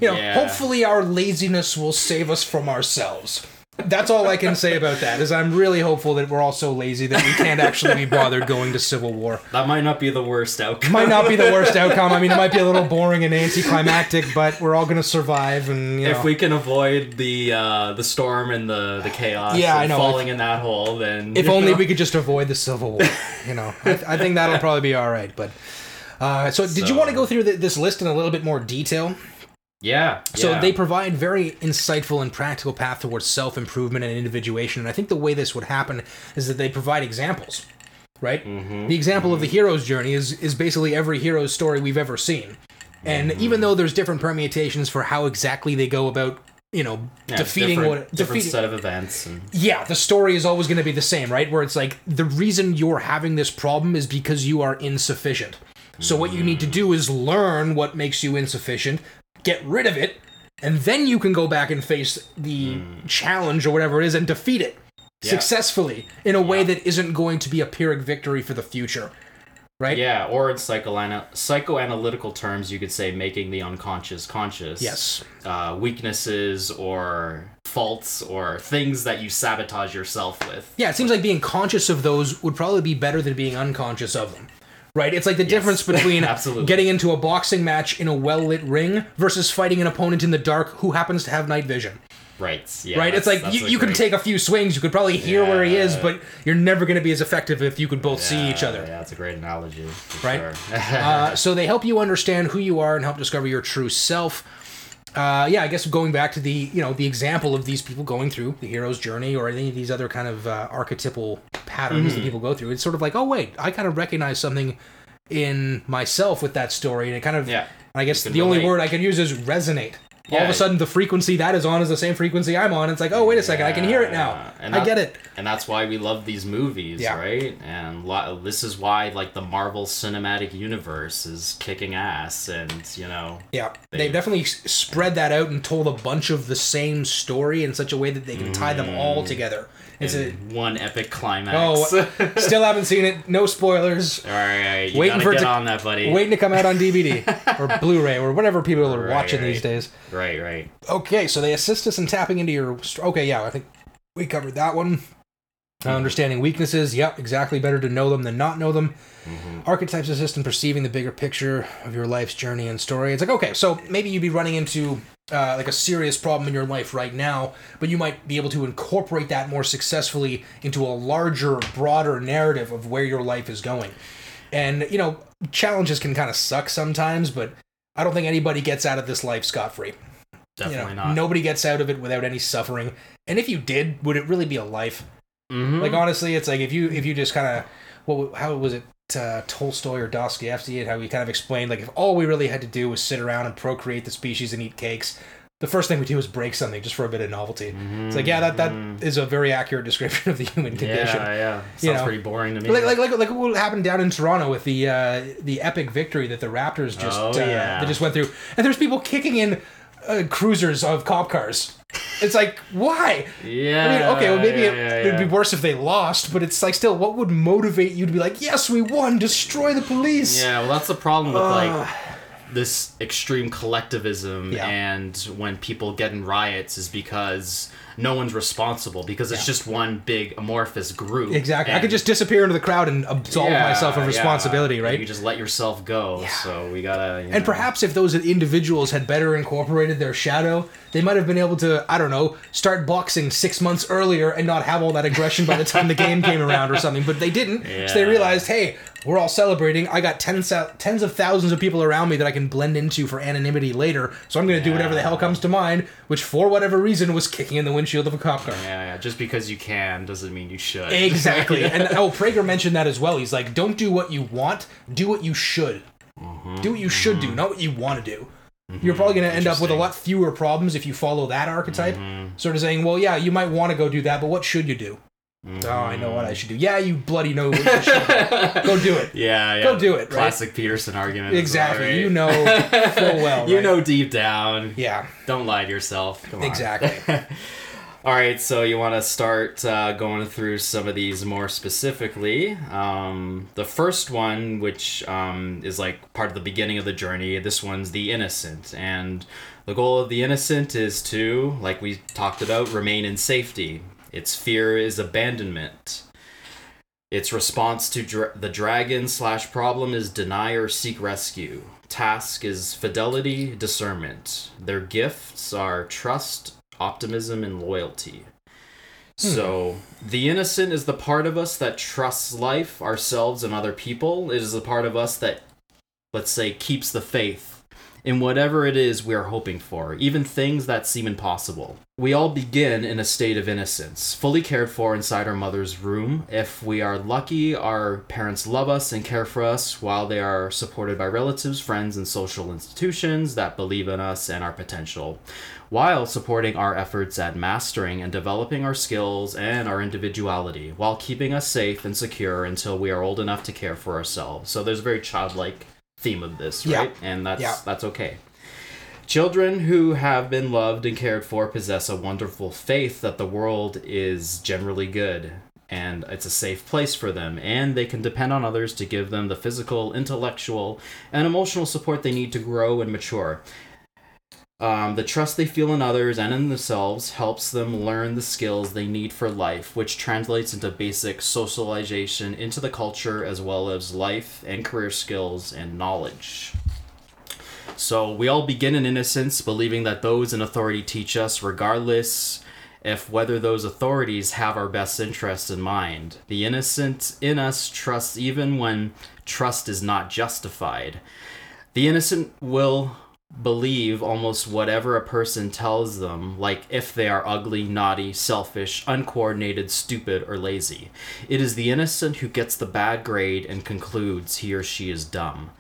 you know, Yeah. hopefully our laziness will save us from ourselves. That's all I can say about that. Is I'm really hopeful that we're all so lazy that we can't actually be bothered going to civil war. that might not be the worst outcome. Might not be the worst outcome. I mean, it might be a little boring and anticlimactic, but we're all gonna survive. And you know, if we can avoid the uh, the storm and the the chaos, Yeah, I know. falling in that hole, then if only know. we could just avoid the civil war. You know, I, I think that'll probably be all right. But uh, so, did you want to go through th this list in a little bit more detail? Yeah. So yeah. they provide very insightful and practical path towards self improvement and individuation. And I think the way this would happen is that they provide examples, right? Mm-hmm. The example of the hero's journey is is basically every hero's story we've ever seen. And Mm-hmm. even though there's different permutations for how exactly they go about, you know, Yeah, defeating different, what different defeating, set of events and yeah, the story is always going to be the same, right? Where it's like the reason you're having this problem is because you are insufficient. So what you need to do is learn what makes you insufficient, get rid of it, and then you can go back and face the challenge or whatever it is and defeat it Yeah. successfully in a way that isn't going to be a pyrrhic victory for the future. Right? yeah, or in psychoana- psychoanalytical terms, you could say making the unconscious conscious. Yes. Uh, weaknesses or faults or things that you sabotage yourself with. Yeah, it seems like being conscious of those would probably be better than being unconscious of them. Right? It's like the difference between Absolutely. getting into a boxing match in a well lit ring versus fighting an opponent in the dark who happens to have night vision. Right. Yeah. Right? It's like you, you can take a few swings, you could probably hear where he is, but you're never going to be as effective if you could both see each other. Yeah, that's a great analogy. Right? sure. Uh, so they help you understand who you are and help discover your true self. Uh, yeah, I guess going back to the you know the example of these people going through the hero's journey or any of these other kind of uh, archetypal patterns Mm-hmm. that people go through, it's sort of like oh wait, I kind of recognize something in myself with that story, and it kind of Yeah. I guess the can only word I can use is resonate. All of a sudden, the frequency that is on is the same frequency I'm on. It's like, oh, wait a second, I can hear it now. And I that- get it. and that's why we love these movies, Yeah. right? And lo- this is why like the Marvel Cinematic Universe is kicking ass, and you know, Yeah, They- they've definitely spread that out and told a bunch of the same story in such a way that they can tie them Mm. all together. It's a one epic climax. oh, still haven't seen it. No spoilers. all right, you Waiting for it get to- on that, buddy. Waiting to come out on DVD or Blu-ray or whatever people are Right, watching these days. Right, right. Okay, so they assist us in tapping into your. Okay, yeah, I think we covered that one. Uh, understanding weaknesses, yep, exactly. Better to know them than not know them. Archetypes assist in perceiving the bigger picture of your life's journey and story. It's like, okay, so maybe you'd be running into uh, like a serious problem in your life right now, but you might be able to incorporate that more successfully into a larger, broader narrative of where your life is going. And, you know, challenges can kind of suck sometimes, but I don't think anybody gets out of this life scot free. Definitely you know, not. Nobody gets out of it without any suffering. And if you did, would it really be a life? Mhm. Like honestly, it's like if you if you just kind of what how was it uh, Tolstoy or Dostoevsky and how he kind of explained like if all we really had to do was sit around and procreate the species and eat cakes, the first thing we do is break something just for a bit of novelty. It's like yeah, that that is a very accurate description of the human condition. Yeah, yeah. Sounds You know. pretty boring to me. Like, like like like what happened down in Toronto with the uh, the epic victory that the Raptors just Oh, uh, yeah. they just went through, and there's people kicking in uh, cruisers of cop cars. It's like why? yeah. I mean, okay, well maybe yeah, it, yeah, it'd be worse if they lost, but it's like still, what would motivate you to be like, yes, we won, destroy the police? Yeah, well, that's the problem with like this extreme collectivism Yeah. and when people get in riots is because no one's responsible because it's just one big amorphous group. Exactly. I could just disappear into the crowd and absolve Yeah, myself of yeah. responsibility, right? You just let yourself go. So we gotta. And know. perhaps if those individuals had better incorporated their shadow, they might have been able to, I don't know, start boxing six months earlier and not have all that aggression by the time the game came around or something. But they didn't. So they realized, hey, we're all celebrating. I got tens, tens of thousands of people around me that I can blend into for anonymity later. So I'm going to do whatever the hell comes to mind, which for whatever reason was kicking in the windshield of a cop car. Yeah, yeah. Just because you can doesn't mean you should. Exactly. and oh, Prager mentioned that as well. He's like, don't do what you want, do what you should. Mm-hmm. Do what you should do, mm-hmm. not what you want to do. Mm-hmm. You're probably going to end up with a lot fewer problems if you follow that archetype. Sort of saying, well, yeah, you might want to go do that, but what should you do? Oh, I know what I should do. Yeah, you bloody know what you should do. Go do it. Yeah, yeah. Go do it, right? Classic Peterson argument. Exactly. well, right? You know full well. You right? know deep down. Yeah, Don't lie to yourself. Come on. exactly. All right, so you want to start uh, going through some of these more specifically. Um, the first one, which um, is like part of the beginning of the journey, this one's the innocent. And the goal of the innocent is to, like we talked about, remain in safety. Its fear is abandonment. Its response to dra- the dragon slash problem is deny or seek rescue. Task is fidelity, discernment. Their gifts are trust, optimism, and loyalty. Hmm. So, the innocent is the part of us that trusts life, ourselves, and other people. It is the part of us that, let's say, keeps the faith in whatever it is we are hoping for, even things that seem impossible. We all begin in a state of innocence, fully cared for inside our mother's room. If we are lucky, our parents love us and care for us while they are supported by relatives, friends, and social institutions that believe in us and our potential, while supporting our efforts at mastering and developing our skills and our individuality, while keeping us safe and secure until we are old enough to care for ourselves. So there's a very childlike theme of this, Yeah. right? And that's Yeah. that's okay. Children who have been loved and cared for possess a wonderful faith that the world is generally good and it's a safe place for them, and they can depend on others to give them the physical, intellectual, and emotional support they need to grow and mature. Um, the trust they feel in others and in themselves helps them learn the skills they need for life, which translates into basic socialization into the culture as well as life and career skills and knowledge. So we all begin in innocence, believing that those in authority teach us, regardless if whether those authorities have our best interests in mind. The innocent in us trusts even when trust is not justified. The innocent will believe almost whatever a person tells them, like if they are ugly, naughty, selfish, uncoordinated, stupid, or lazy. It is the innocent who gets the bad grade and concludes he or she is dumb.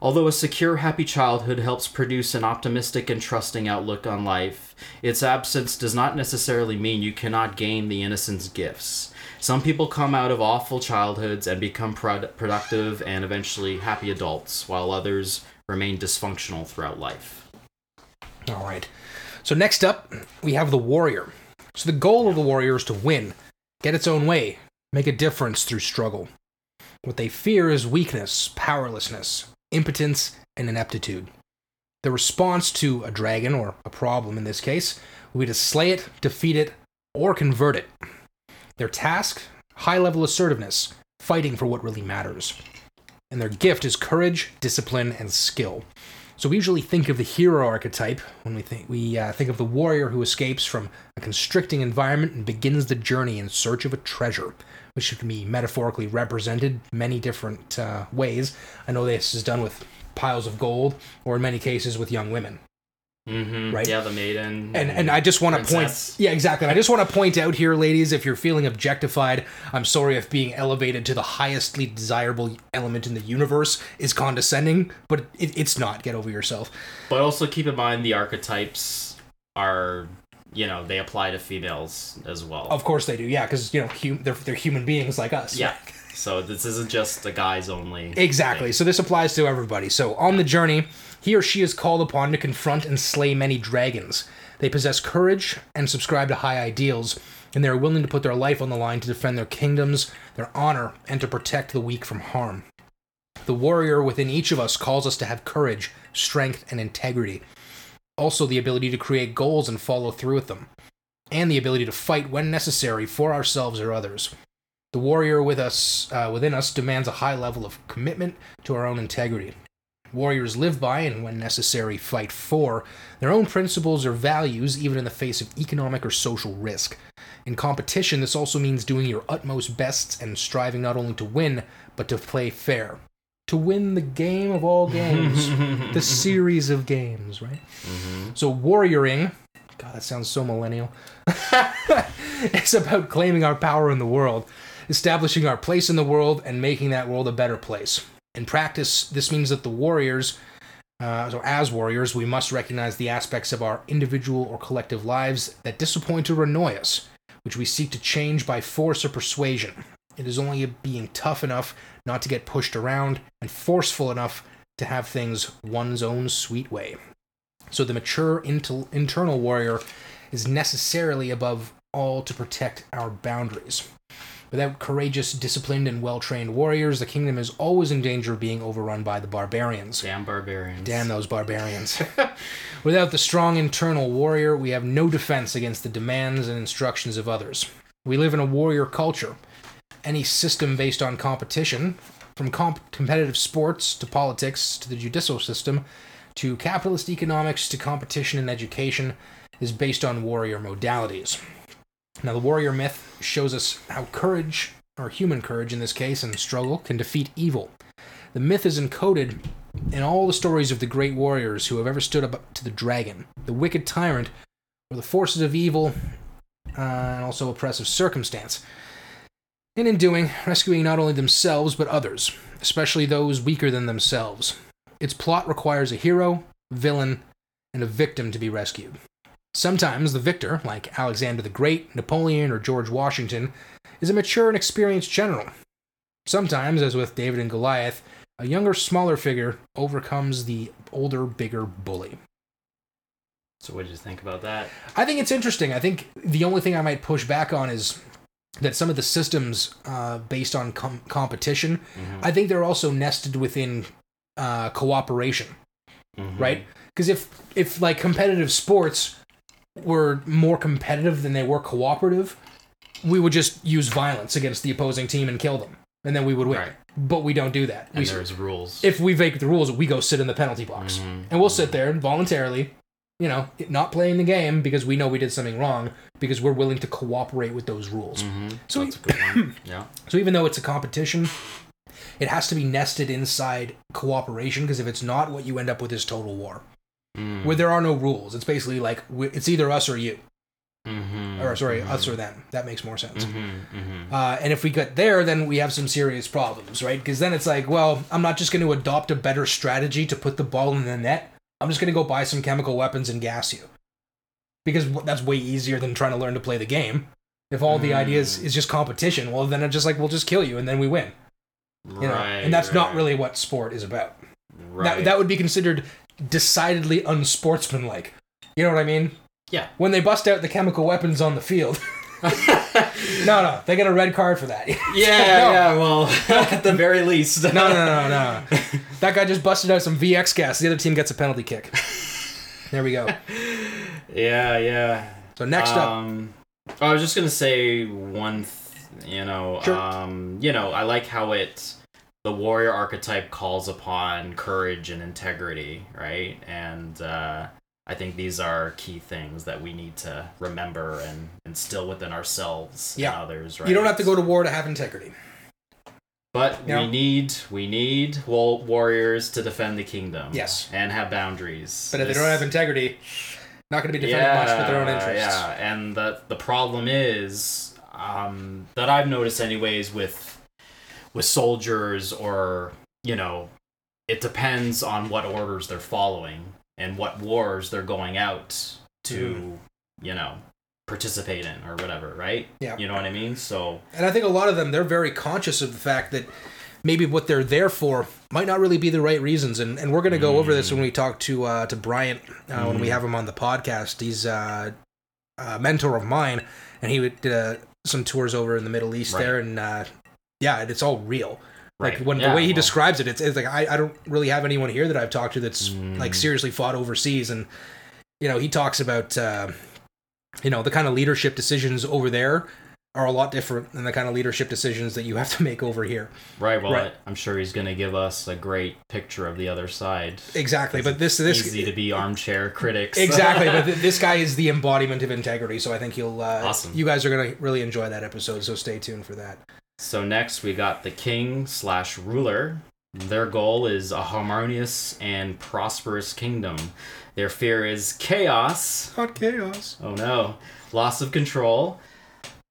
Although a secure, happy childhood helps produce an optimistic and trusting outlook on life, its absence does not necessarily mean you cannot gain the innocent's gifts. Some people come out of awful childhoods and become prod- productive and eventually happy adults, while others remain dysfunctional throughout life. All right. So next up, we have the warrior. So the goal of the warrior is to win, get its own way, make a difference through struggle. What they fear is weakness, powerlessness, impotence, and ineptitude. The response to a dragon, or a problem in this case, will be to slay it, defeat it, or convert it. Their task high level assertiveness, fighting for what really matters. And their gift is courage, discipline, and skill. So we usually think of the hero archetype when we think we uh, think of the warrior who escapes from a constricting environment and begins the journey in search of a treasure, which can be metaphorically represented many different uh, ways. I know this is done with piles of gold, or in many cases with young women. Mm-hmm. Right. Yeah, the maiden. And and I just want to point, yeah, exactly. And I just want to point out here, ladies, if you're feeling objectified, I'm sorry if being elevated to the highestly desirable element in the universe is condescending, but it, it's not. Get over yourself. But also keep in mind the archetypes are, you know, they apply to females as well. Of course they do, yeah, because you know hum- they're they're human beings like us. yeah. So this isn't just the guys only. Exactly. So this applies to everybody. So on the journey, he or she is called upon to confront and slay many dragons. They possess courage and subscribe to high ideals, and they are willing to put their life on the line to defend their kingdoms, their honor, and to protect the weak from harm. The warrior within each of us calls us to have courage, strength, and integrity. Also, the ability to create goals and follow through with them, and the ability to fight when necessary for ourselves or others. The warrior with us, uh, within us demands a high level of commitment to our own integrity. Warriors live by and, when necessary, fight for their own principles or values, even in the face of economic or social risk. In competition, this also means doing your utmost best and striving not only to win, but to play fair. To win the game of all games, the series of games, right? Mm-hmm. So, warrioring, God, that sounds so millennial. it's about claiming our power in the world, establishing our place in the world, and making that world a better place. In practice, this means that the warriors, uh, so as warriors, we must recognize the aspects of our individual or collective lives that disappoint or annoy us, which we seek to change by force or persuasion. It is only being tough enough not to get pushed around and forceful enough to have things one's own sweet way. So the mature intel- internal warrior is necessarily above all to protect our boundaries. Without courageous, disciplined, and well trained warriors, the kingdom is always in danger of being overrun by the barbarians. Damn barbarians. Damn those barbarians. Without the strong internal warrior, we have no defense against the demands and instructions of others. We live in a warrior culture. Any system based on competition, from comp- competitive sports to politics to the judicial system to capitalist economics to competition in education, is based on warrior modalities. Now, the warrior myth shows us how courage, or human courage in this case, and struggle can defeat evil. The myth is encoded in all the stories of the great warriors who have ever stood up to the dragon, the wicked tyrant, or the forces of evil, uh, and also oppressive circumstance. And in doing, rescuing not only themselves but others, especially those weaker than themselves. Its plot requires a hero, villain, and a victim to be rescued. Sometimes the victor, like Alexander the Great, Napoleon, or George Washington, is a mature and experienced general. Sometimes, as with David and Goliath, a younger, smaller figure overcomes the older, bigger bully. So what did you think about that? I think it's interesting. I think the only thing I might push back on is that some of the systems uh, based on com- competition, I think they're also nested within uh, cooperation, Mhm. right? Because if if like competitive sports were more competitive than they were cooperative, we would just use violence against the opposing team and kill them, and then we would win. Right. But we don't do that. And We, there's rules. if we break the rules, we go sit in the penalty box, Mhm. and we'll sit there voluntarily, you know, not playing the game because we know we did something wrong because we're willing to cooperate with those rules. Mhm. So That's a good one. Yeah. So even though it's a competition, it has to be nested inside cooperation because if it's not, what you end up with is total war, Mm. where there are no rules. It's basically like it's either us or you, Mhm. or sorry, Mhm. us or them. That makes more sense. Mhm. Mhm. Uh, and if we get there, then we have some serious problems, right? Because then it's like, well, I'm not just going to adopt a better strategy to put the ball in the net. I'm just going to go buy some chemical weapons and gas you. Because that's way easier than trying to learn to play the game. If all the Mm. ideas is just competition, well, then it's just like, we'll just kill you and then we win. You know? Right. and that's not really what sport is about. Right. That, that would be considered decidedly unsportsmanlike. You know what I mean? Yeah. When they bust out the chemical weapons on the field. no, no, they get a red card for that. Yeah, No. yeah, well, at the very least. No, no, no, no. That guy just busted out some VX gas. The other team gets a penalty kick. There we go. Yeah, yeah. So next up, um, I was just gonna say one, th- You know, Sure. um, you know, I like how it the warrior archetype calls upon courage and integrity, right? And uh, I think these are key things that we need to remember and instill within ourselves Yeah. and others, right? You don't have to go to war to have integrity. But Yeah. we need we need wa- warriors to defend the kingdom. Yes. and have boundaries. But if they don't have integrity, not going to be defending much for their own interests. Yeah, and the the problem is um, that I've noticed, anyways, with with soldiers or you know, it depends on what orders they're following and what wars they're going out to, you know, participate in or whatever, right? Yeah. You know what I mean? So And I think a lot of them, they're very conscious of the fact that maybe what they're there for might not really be the right reasons. And, and we're going to go over this when we talk to uh, to Bryant uh, when we have him on the podcast. He's uh, a mentor of mine, and he did uh, some tours over in the Middle East Right. there. And uh, yeah, it's all real. Like when Yeah, the way he well- describes it, it's, it's like I, I don't really have anyone here that I've talked to that's Mm. like seriously fought overseas, and you know he talks about uh, you know the kind of leadership decisions over there are a lot different than the kind of leadership decisions that you have to make over here. right, well, Right. I'm sure he's going to give us a great picture of the other side. Exactly, but this this Easy to be armchair critics. exactly, but this guy is the embodiment of integrity. So I think you'll uh, Awesome. You guys are gonna really enjoy that episode, so stay tuned for that. So next we got the king slash ruler. Their goal is a harmonious and prosperous kingdom. Their fear is chaos. Hot chaos. Oh no, loss of control.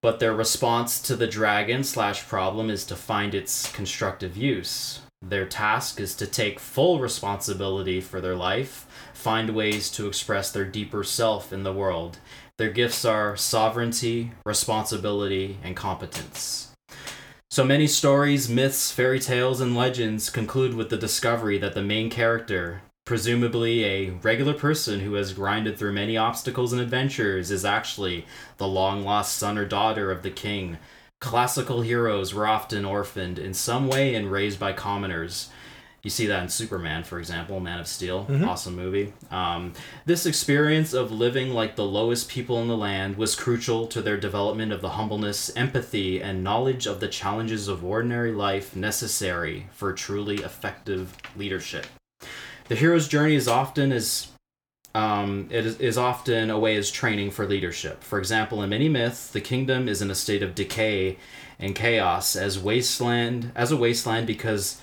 But their response to the dragon slash problem is to find its constructive use. Their task is to take full responsibility for their life, find ways to express their deeper self in the world. Their gifts are sovereignty, responsibility, and competence. So many stories, myths, fairy tales, and legends conclude with the discovery that the main character, presumably a regular person who has grinded through many obstacles and adventures, is actually the long lost son or daughter of the king. Classical heroes were often orphaned in some way and raised by commoners. You see that in Superman, for example, Man of Steel, awesome movie. Um, this experience of living like the lowest people in the land was crucial to their development of the humbleness, empathy, and knowledge of the challenges of ordinary life necessary for truly effective leadership. The hero's journey is often as um, it is, is often a way as training for leadership. For example, in many myths, the kingdom is in a state of decay and chaos as wasteland as a wasteland because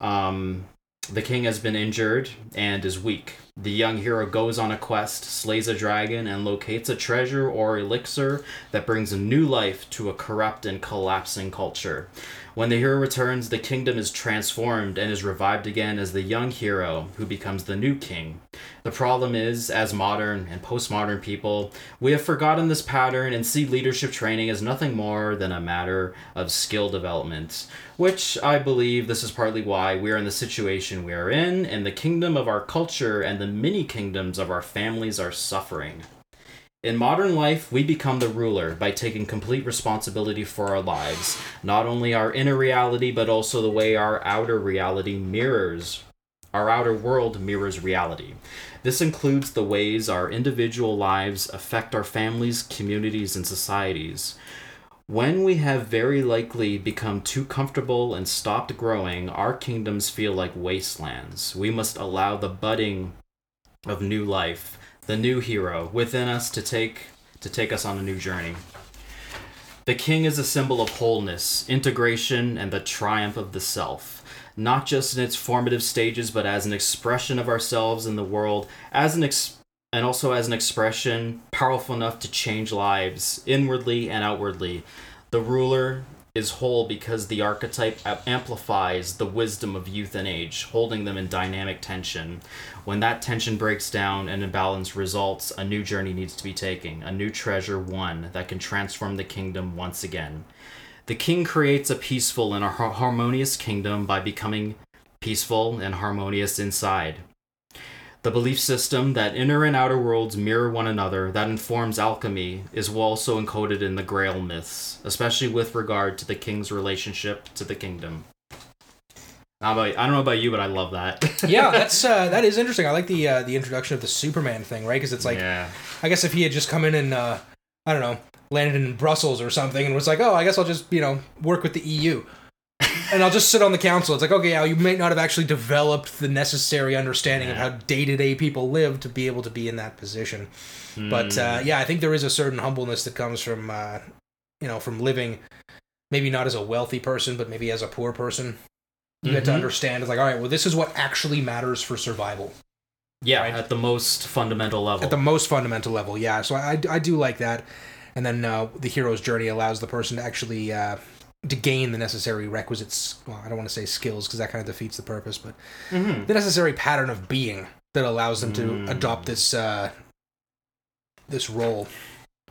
um, the king has been injured and is weak. The young hero goes on a quest, slays a dragon, and locates a treasure or elixir that brings a new life to a corrupt and collapsing culture. When the hero returns, the kingdom is transformed and is revived again as the young hero who becomes the new king. The problem is, as modern and postmodern people, we have forgotten this pattern and see leadership training as nothing more than a matter of skill development. Which I believe this is partly why we are in the situation we are in, and the kingdom of our culture and the many kingdoms of our families are suffering. In modern life, we become the ruler by taking complete responsibility for our lives, not only our inner reality, but also the way our outer reality mirrors. Our outer world mirrors reality. This includes the ways our individual lives affect our families, communities, and societies. When we have very likely become too comfortable and stopped growing, our kingdoms feel like wastelands. We must allow the budding of new life, the new hero within us to take to take us on a new journey. The king is a symbol of wholeness, integration, and the triumph of the self, not just in its formative stages, but as an expression of ourselves in the world, as an ex- and also as an expression powerful enough to change lives inwardly and outwardly. The ruler is whole because the archetype amplifies the wisdom of youth and age, holding them in dynamic tension. When that tension breaks down and imbalance results, a new journey needs to be taken, a new treasure won that can transform the kingdom once again. The king creates a peaceful and a harmonious kingdom by becoming peaceful and harmonious inside. The belief system that inner and outer worlds mirror one another that informs alchemy is also encoded in the Grail myths, especially with regard to the king's relationship to the kingdom. I don't know about you, but I love that. yeah, that's uh, that is interesting. I like the uh, the introduction of the Superman thing, right? Because it's like yeah, I guess if he had just come in and uh, I don't know landed in Brussels or something and was like, oh, I guess I'll just you know work with the EU. And I'll just sit on the council. It's like, okay, yeah, you may not have actually developed the necessary understanding of how day to day people live to be able to be in that position. But uh, yeah, I think there is a certain humbleness that comes from, uh, you know, from living maybe not as a wealthy person, but maybe as a poor person. You get to Mhm. understand it's like, all right, well, this is what actually matters for survival yeah, right. at the most fundamental level. at the most fundamental level. Yeah, so I, I do like that. And then uh, the hero's journey allows the person to actually uh, to gain the necessary requisites. Well, I don't want to say skills because that kind of defeats the purpose, but Mhm. the necessary pattern of being that allows them to Mm. adopt this uh, this role.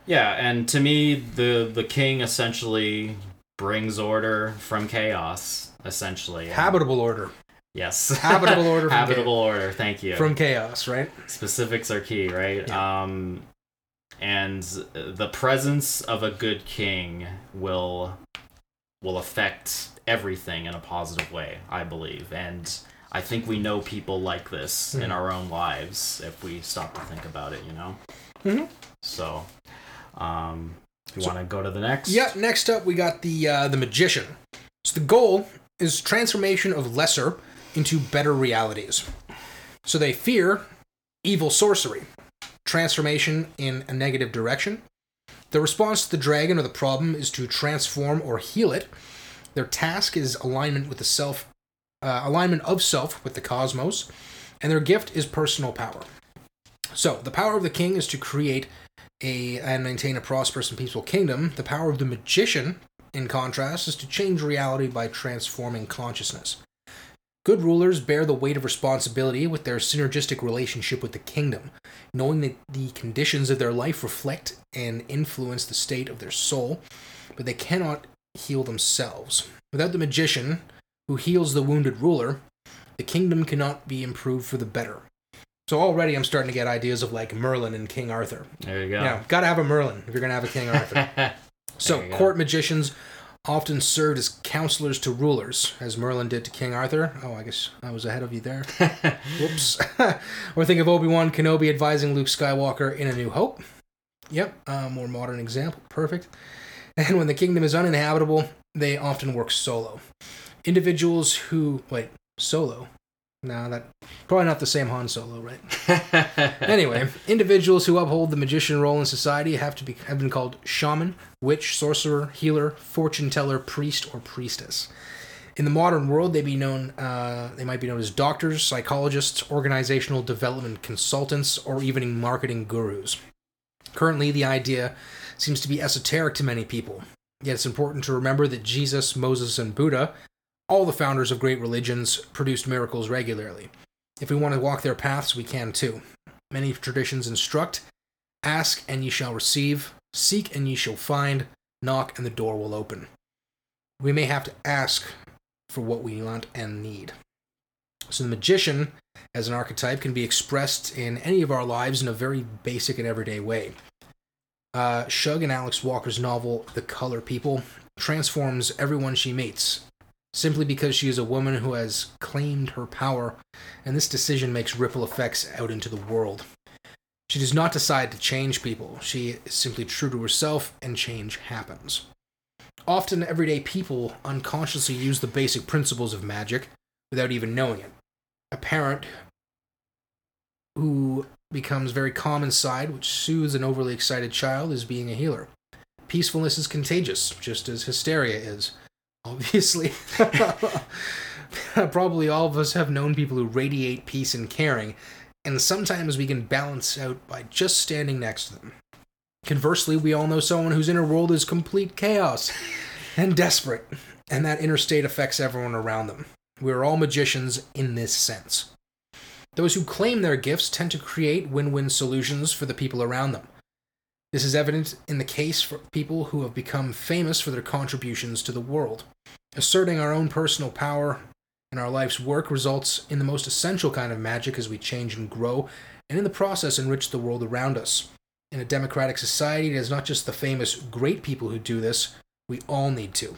Yeah, and to me, the the king essentially brings order from chaos. Essentially, Habitable order Yes, Habitable order from habitable order. Thank you. from chaos, right? Specifics are key, right? Um, and the presence of a good king will will affect everything in a positive way, I believe, and. I think we know people like this in Mhm. our own lives if we stop to think about it, you know? Mhm. So, um, you So- want to go to the next? Yeah. Next up, we got the uh, the magician. So the goal is transformation of lesser into better realities. So they fear evil sorcery, transformation in a negative direction. The response to the dragon or the problem is to transform or heal it. Their task is alignment with the self, uh, alignment of self with the cosmos, and their gift is personal power. So the power of the king is to create a and maintain a prosperous and peaceful kingdom. The power of the magician, in contrast, is to change reality by transforming consciousness. Good rulers bear the weight of responsibility with their synergistic relationship with the kingdom, knowing that the conditions of their life reflect and influence the state of their soul, but they cannot heal themselves. Without the magician, who heals the wounded ruler, the kingdom cannot be improved for the better. So already I'm starting to get ideas of like Merlin and King Arthur. There you go. Yeah, gotta have a Merlin if you're gonna have a King Arthur. so There you go. court magicians often served as counselors to rulers, as Merlin did to King Arthur. Oh, I guess I was ahead of you there. Whoops. or think of Obi Wan Kenobi advising Luke Skywalker in A New Hope. Yep, a more modern example. Perfect. And when the kingdom is uninhabitable, they often work solo. Individuals who wait solo. No, that probably not the same Han Solo, right? Anyway, individuals who uphold the magician role in society have to be have been called shaman, witch, sorcerer, healer, fortune teller, priest, or priestess. In the modern world, they be known uh, they might be known as doctors, psychologists, organizational development consultants, or even marketing gurus. Currently, the idea seems to be esoteric to many people. Yet it's important to remember that Jesus, Moses, and Buddha, all the founders of great religions, produced miracles regularly. If we want to walk their paths, we can too. Many traditions instruct ask and ye shall receive, seek and ye shall find, knock and the door will open. We may have to ask for what we want and need. So, the magician, as an archetype, can be expressed in any of our lives in a very basic and everyday way. Uh, Shug in Alice Walker's novel, The Color Purple, transforms everyone she meets, simply because she is a woman who has claimed her power and this decision makes ripple effects out into the world. She does not decide to change people, she is simply true to herself, and change happens. Often, everyday people unconsciously use the basic principles of magic without even knowing it. A parent who becomes very calm inside, which soothes an overly excited child, is being a healer. Peacefulness is contagious, just as hysteria is. Obviously. Probably all of us have known people who radiate peace and caring, and sometimes we can balance out by just standing next to them. Conversely, we all know someone whose inner world is complete chaos and desperate, and that inner state affects everyone around them. We are all magicians in this sense. Those who claim their gifts tend to create win win solutions for the people around them. This is evident in the case for people who have become famous for their contributions to the world. Asserting our own personal power in our life's work results in the most essential kind of magic as we change and grow, and in the process enrich the world around us. In a democratic society, it is not just the famous great people who do this, we all need to.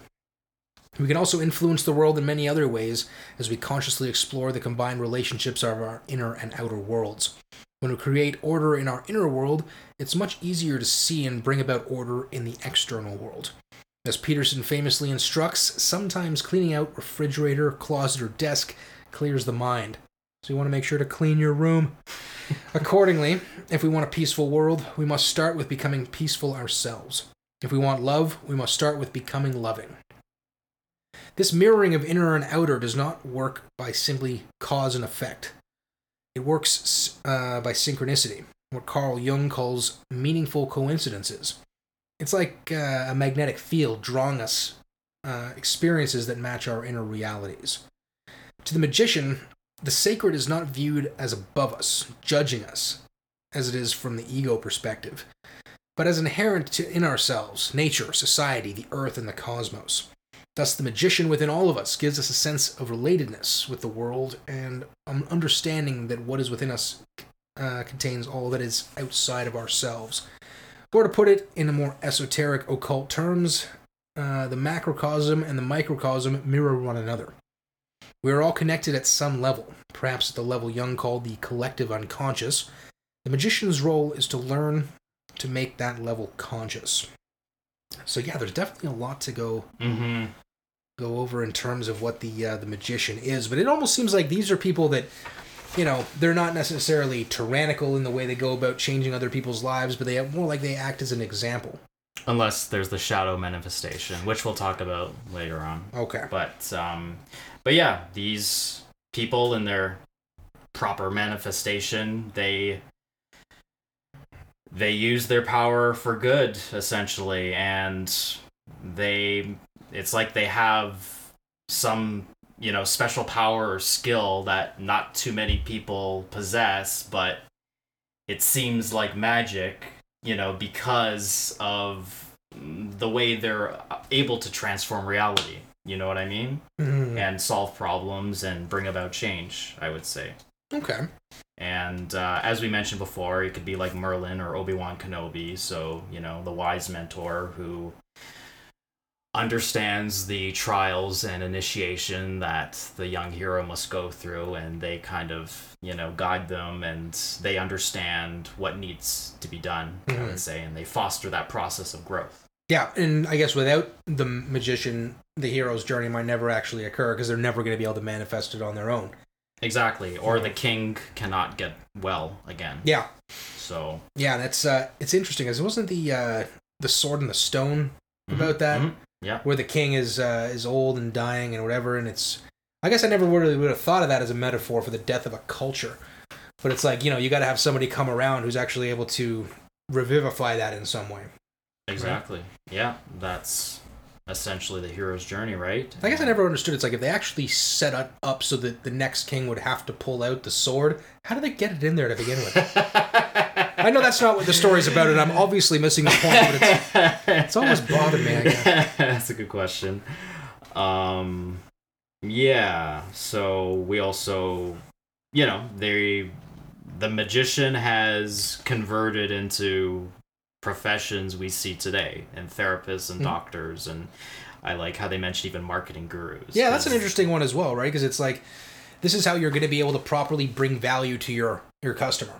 We can also influence the world in many other ways as we consciously explore the combined relationships of our inner and outer worlds. When we create order in our inner world, it's much easier to see and bring about order in the external world. As Peterson famously instructs, sometimes cleaning out refrigerator, closet, or desk clears the mind. So you want to make sure to clean your room. Accordingly, if we want a peaceful world, we must start with becoming peaceful ourselves. If we want love, we must start with becoming loving. This mirroring of inner and outer does not work by simply cause and effect. It works uh, by synchronicity, what Carl Jung calls meaningful coincidences. It's like uh, a magnetic field drawing us uh, experiences that match our inner realities. To the magician, the sacred is not viewed as above us, judging us, as it is from the ego perspective, but as inherent to, in ourselves, nature, society, the earth, and the cosmos. Thus, the magician within all of us gives us a sense of relatedness with the world and an understanding that what is within us uh, contains all that is outside of ourselves. Or to put it in a more esoteric occult terms, uh, the macrocosm and the microcosm mirror one another. We are all connected at some level, perhaps at the level Jung called the collective unconscious. The magician's role is to learn to make that level conscious. So yeah, there's definitely a lot to go Mm-hmm. Go over in terms of what the uh, the magician is, but it almost seems like these are people that you know they're not necessarily tyrannical in the way they go about changing other people's lives, but they have more like they act as an example. Unless there's the shadow manifestation, which we'll talk about later on. Okay. But um, but yeah, these people in their proper manifestation, they they use their power for good essentially, and they it's like they have some you know special power or skill that not too many people possess, but it seems like magic, you know, because of the way they're able to transform reality. You know what I mean? Mhm. And solve problems and bring about change, I would say. Okay. And uh, as we mentioned before, it could be like Merlin or Obi Wan Kenobi. So, you know, the wise mentor who understands the trials and initiation that the young hero must go through, and they kind of, you know, guide them and they understand what needs to be done, I Mhm. would say, and they foster that process of growth. Yeah, and I guess without the magician, the hero's journey might never actually occur because they're never going to be able to manifest it on their own. Exactly. Or the king cannot get well again. Yeah, So, yeah, that's uh, it's interesting. As it wasn't the uh, the sword and the stone about that, mhm. Yeah. where the king is uh, is old and dying and whatever, and it's. I guess I never really would have thought of that as a metaphor for the death of a culture, but it's like you know you got to have somebody come around who's actually able to revivify that in some way. Exactly. Yeah, that's essentially the hero's journey, right? I guess I never understood. It's like if they actually set it up so that the next king would have to pull out the sword, how do they get it in there to begin with? I know that's not what the story's about, and I'm obviously missing the point, but it's, it's always bothered me. I guess. That's a good question. Um, yeah. So we also, you know, they, the magician has converted into professions we see today, and therapists and Mhm. doctors, and I like how they mentioned even marketing gurus. Yeah, that's an interesting one as well, right? Because it's like this is how you're going to be able to properly bring value to your your customer,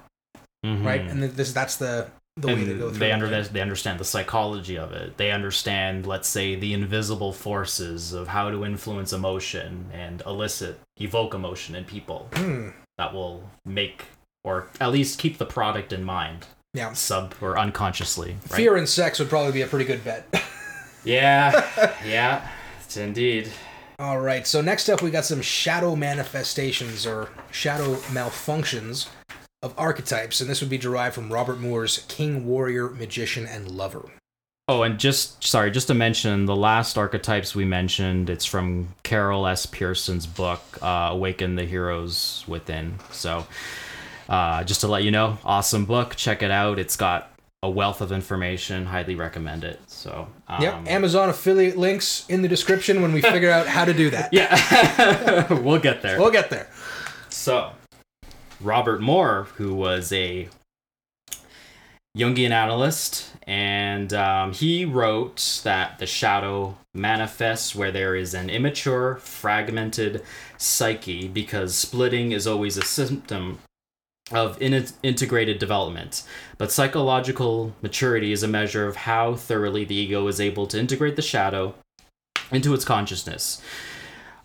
right? Mhm. And this that's the the way to go through. they it, under right? they understand the psychology of it. They understand, let's say, the invisible forces of how to influence emotion and elicit, evoke emotion in people Hmm. that will make or at least keep the product in mind, Yeah. sub or unconsciously. Right? Fear and sex would probably be a pretty good bet. Yeah, yeah, it's indeed. All right, so next up we got some shadow manifestations or shadow malfunctions of archetypes, and this would be derived from Robert Moore's King, Warrior, Magician, and Lover. Oh, and just sorry, just to mention the last archetypes we mentioned. It's from Carol S. Pearson's book, uh, "Awaken the Heroes Within." So, uh, just to let you know, awesome book. Check it out. It's got a wealth of information. Highly recommend it. So, um, yep, Amazon affiliate links in the description when we figure out how to do that. yeah, we'll get there. We'll get there. So, Robert Moore, who was a Jungian analyst, and um, he wrote that the shadow manifests where there is an immature, fragmented psyche because splitting is always a symptom of in- integrated development. But psychological maturity is a measure of how thoroughly the ego is able to integrate the shadow into its consciousness.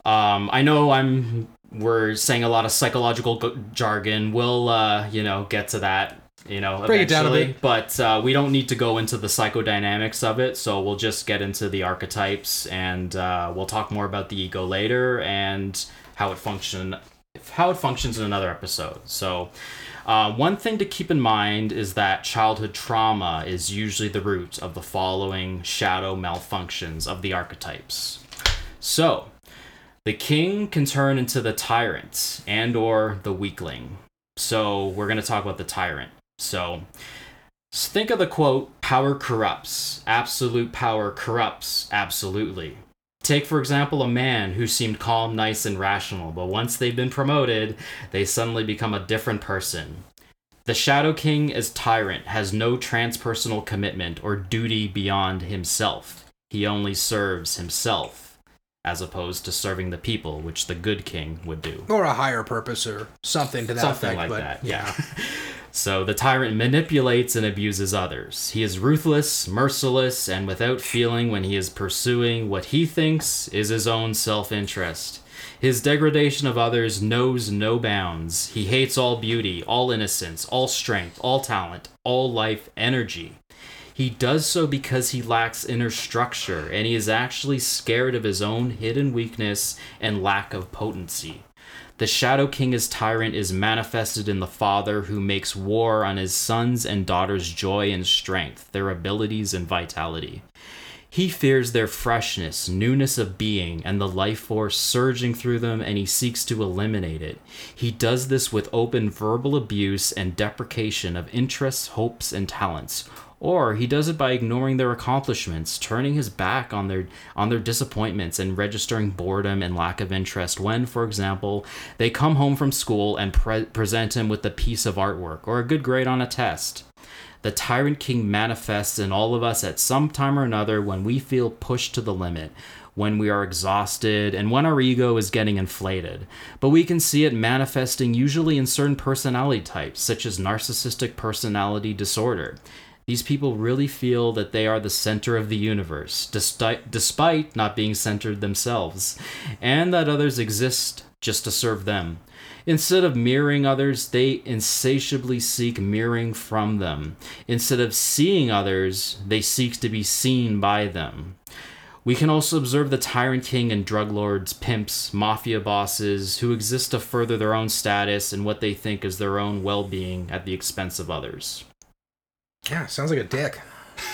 Um, I know I'm we're saying a lot of psychological g- jargon. We'll uh, you know get to that you know Break it down a eventually, bit. but uh, we don't need to go into the psychodynamics of it. So we'll just get into the archetypes, and uh, we'll talk more about the ego later and how it function how it functions in another episode. So. Uh, one thing to keep in mind is that childhood trauma is usually the root of the following shadow malfunctions of the archetypes. So, the king can turn into the tyrant and or the weakling. So, we're going to talk about the tyrant. So, think of the quote, power corrupts. Absolute power corrupts absolutely. Take, for example, a man who seemed calm, nice, and rational, but once they've been promoted, they suddenly become a different person. The Shadow King, as tyrant, has no transpersonal commitment or duty beyond himself. He only serves himself, as opposed to serving the people, which the good king would do. Or a higher purpose or something to that Something effect. like but that, yeah. So the tyrant manipulates and abuses others. He is ruthless, merciless, and without feeling when he is pursuing what he thinks is his own self interest. His degradation of others knows no bounds. He hates all beauty, all innocence, all strength, all talent, all life energy. He does so because he lacks inner structure and he is actually scared of his own hidden weakness and lack of potency. The Shadow King as tyrant is manifested in the father who makes war on his sons and daughters' joy and strength, their abilities and vitality. He fears their freshness, newness of being, and the life force surging through them, and he seeks to eliminate it. He does this with open verbal abuse and deprecation of interests, hopes, and talents. Or he does it by ignoring their accomplishments, turning his back on their on their disappointments and registering boredom and lack of interest when, for example, they come home from school and pre- present him with a piece of artwork or a good grade on a test. The Tyrant King manifests in all of us at some time or another when we feel pushed to the limit, when we are exhausted, and when our ego is getting inflated. But we can see it manifesting usually in certain personality types, such as narcissistic personality disorder. These people really feel that they are the center of the universe, despite, despite not being centered themselves, and that others exist just to serve them. Instead of mirroring others, they insatiably seek mirroring from them. Instead of seeing others, they seek to be seen by them. We can also observe the tyrant king and drug lords, pimps, mafia bosses who exist to further their own status and what they think is their own well being at the expense of others. Yeah, sounds like a dick.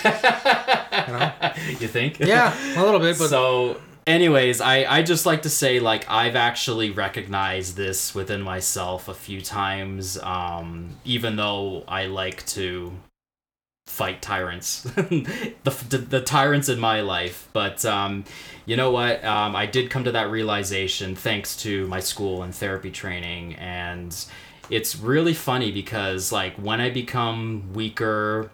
You think? Yeah, a little bit, but so anyways i i just like to say like i've actually recognized this within myself a few times um even though i like to fight tyrants the, the the tyrants in my life but um you know what um i did come to that realization thanks to my school and therapy training and it's really funny because like when i become weaker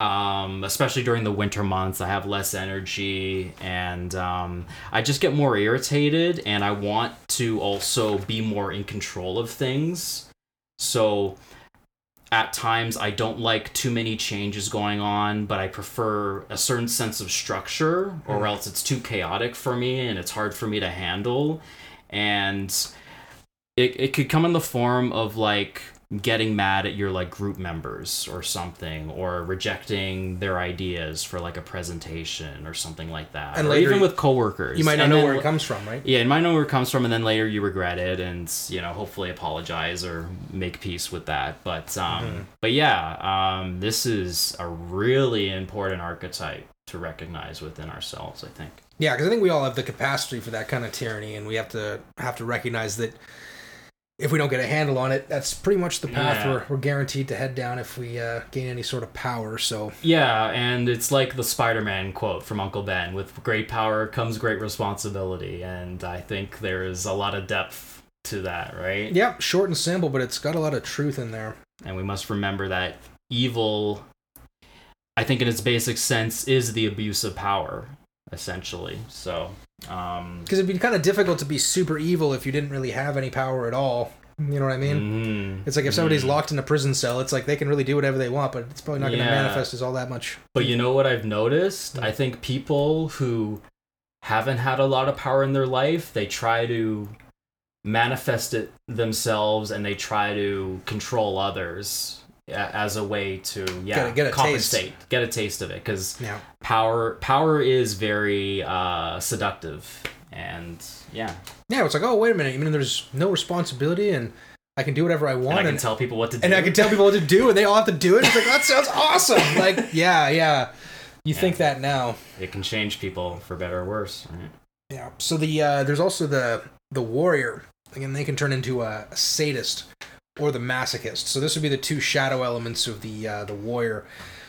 um, especially during the winter months. I have less energy and um, I just get more irritated, and I want to also be more in control of things. So at times, I don't like too many changes going on, but I prefer a certain sense of structure, or else it's too chaotic for me and it's hard for me to handle. And it, it could come in the form of like getting mad at your like group members or something or rejecting their ideas for like a presentation or something like that And or later even with coworkers you might not And know then where it comes from, right? yeah, you might know where it comes from, and then later you regret it, and you know, hopefully apologize or make peace with that. But um, Mm-hmm. but yeah, um, this is a really important archetype to recognize within ourselves. I think. Yeah, because I think we all have the capacity for that kind of tyranny, and we have to have to recognize that if we don't get a handle on it, that's pretty much the path Yeah. we're, we're guaranteed to head down if we uh, gain any sort of power. So Yeah, and it's like the Spider-Man quote from Uncle Ben: "With great power comes great responsibility," and I think there is a lot of depth to that, right? yeah, short and simple, but it's got a lot of truth in there. and we must remember that evil i think in its basic sense is the abuse of power essentially so um Because it'd be kind of difficult to be super evil if you didn't really have any power at all. You know what I mean? Mhm. It's like if somebody's Mhm. locked in a prison cell, it's like they can really do whatever they want, but it's probably not going to manifest as all that much. But you know what I've noticed? I think people who haven't had a lot of power in their life, they try to manifest it themselves and they try to control others as a way to yeah Get a- get a taste. get a taste of it because Yeah. power power is very uh seductive and yeah Yeah, it's like, oh, wait a minute. You mean there's no responsibility and I can do whatever I and want i can and, tell people what to do and I can tell people what to do and they all have to do it? It's like, that sounds awesome. Like, yeah, yeah. You Yeah. think that now. it can change people for better or worse right? Yeah. So the uh, there's also the the warrior. Again, they can turn into a, a sadist or the masochist. So this would be the two shadow elements of the uh, the warrior.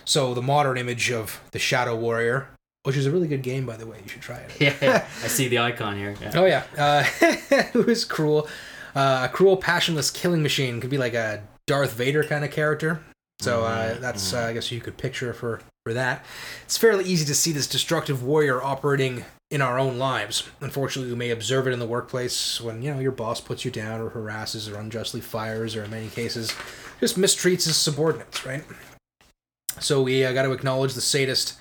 So the modern image of the shadow warrior, which is a really good game by the way. You should try it. yeah i see the icon here yeah. Oh yeah, uh, who is cruel? Uh, a cruel, passionless killing machine could be like a Darth Vader kind of character. So uh, Mhm, that's mhm. uh, I guess you could picture for for that. It's fairly easy to see this destructive warrior operating in our own lives. Unfortunately, we may observe it in the workplace when you know your boss puts you down or harasses or unjustly fires or in many cases just mistreats his subordinates. Right. So we uh, got to acknowledge the sadist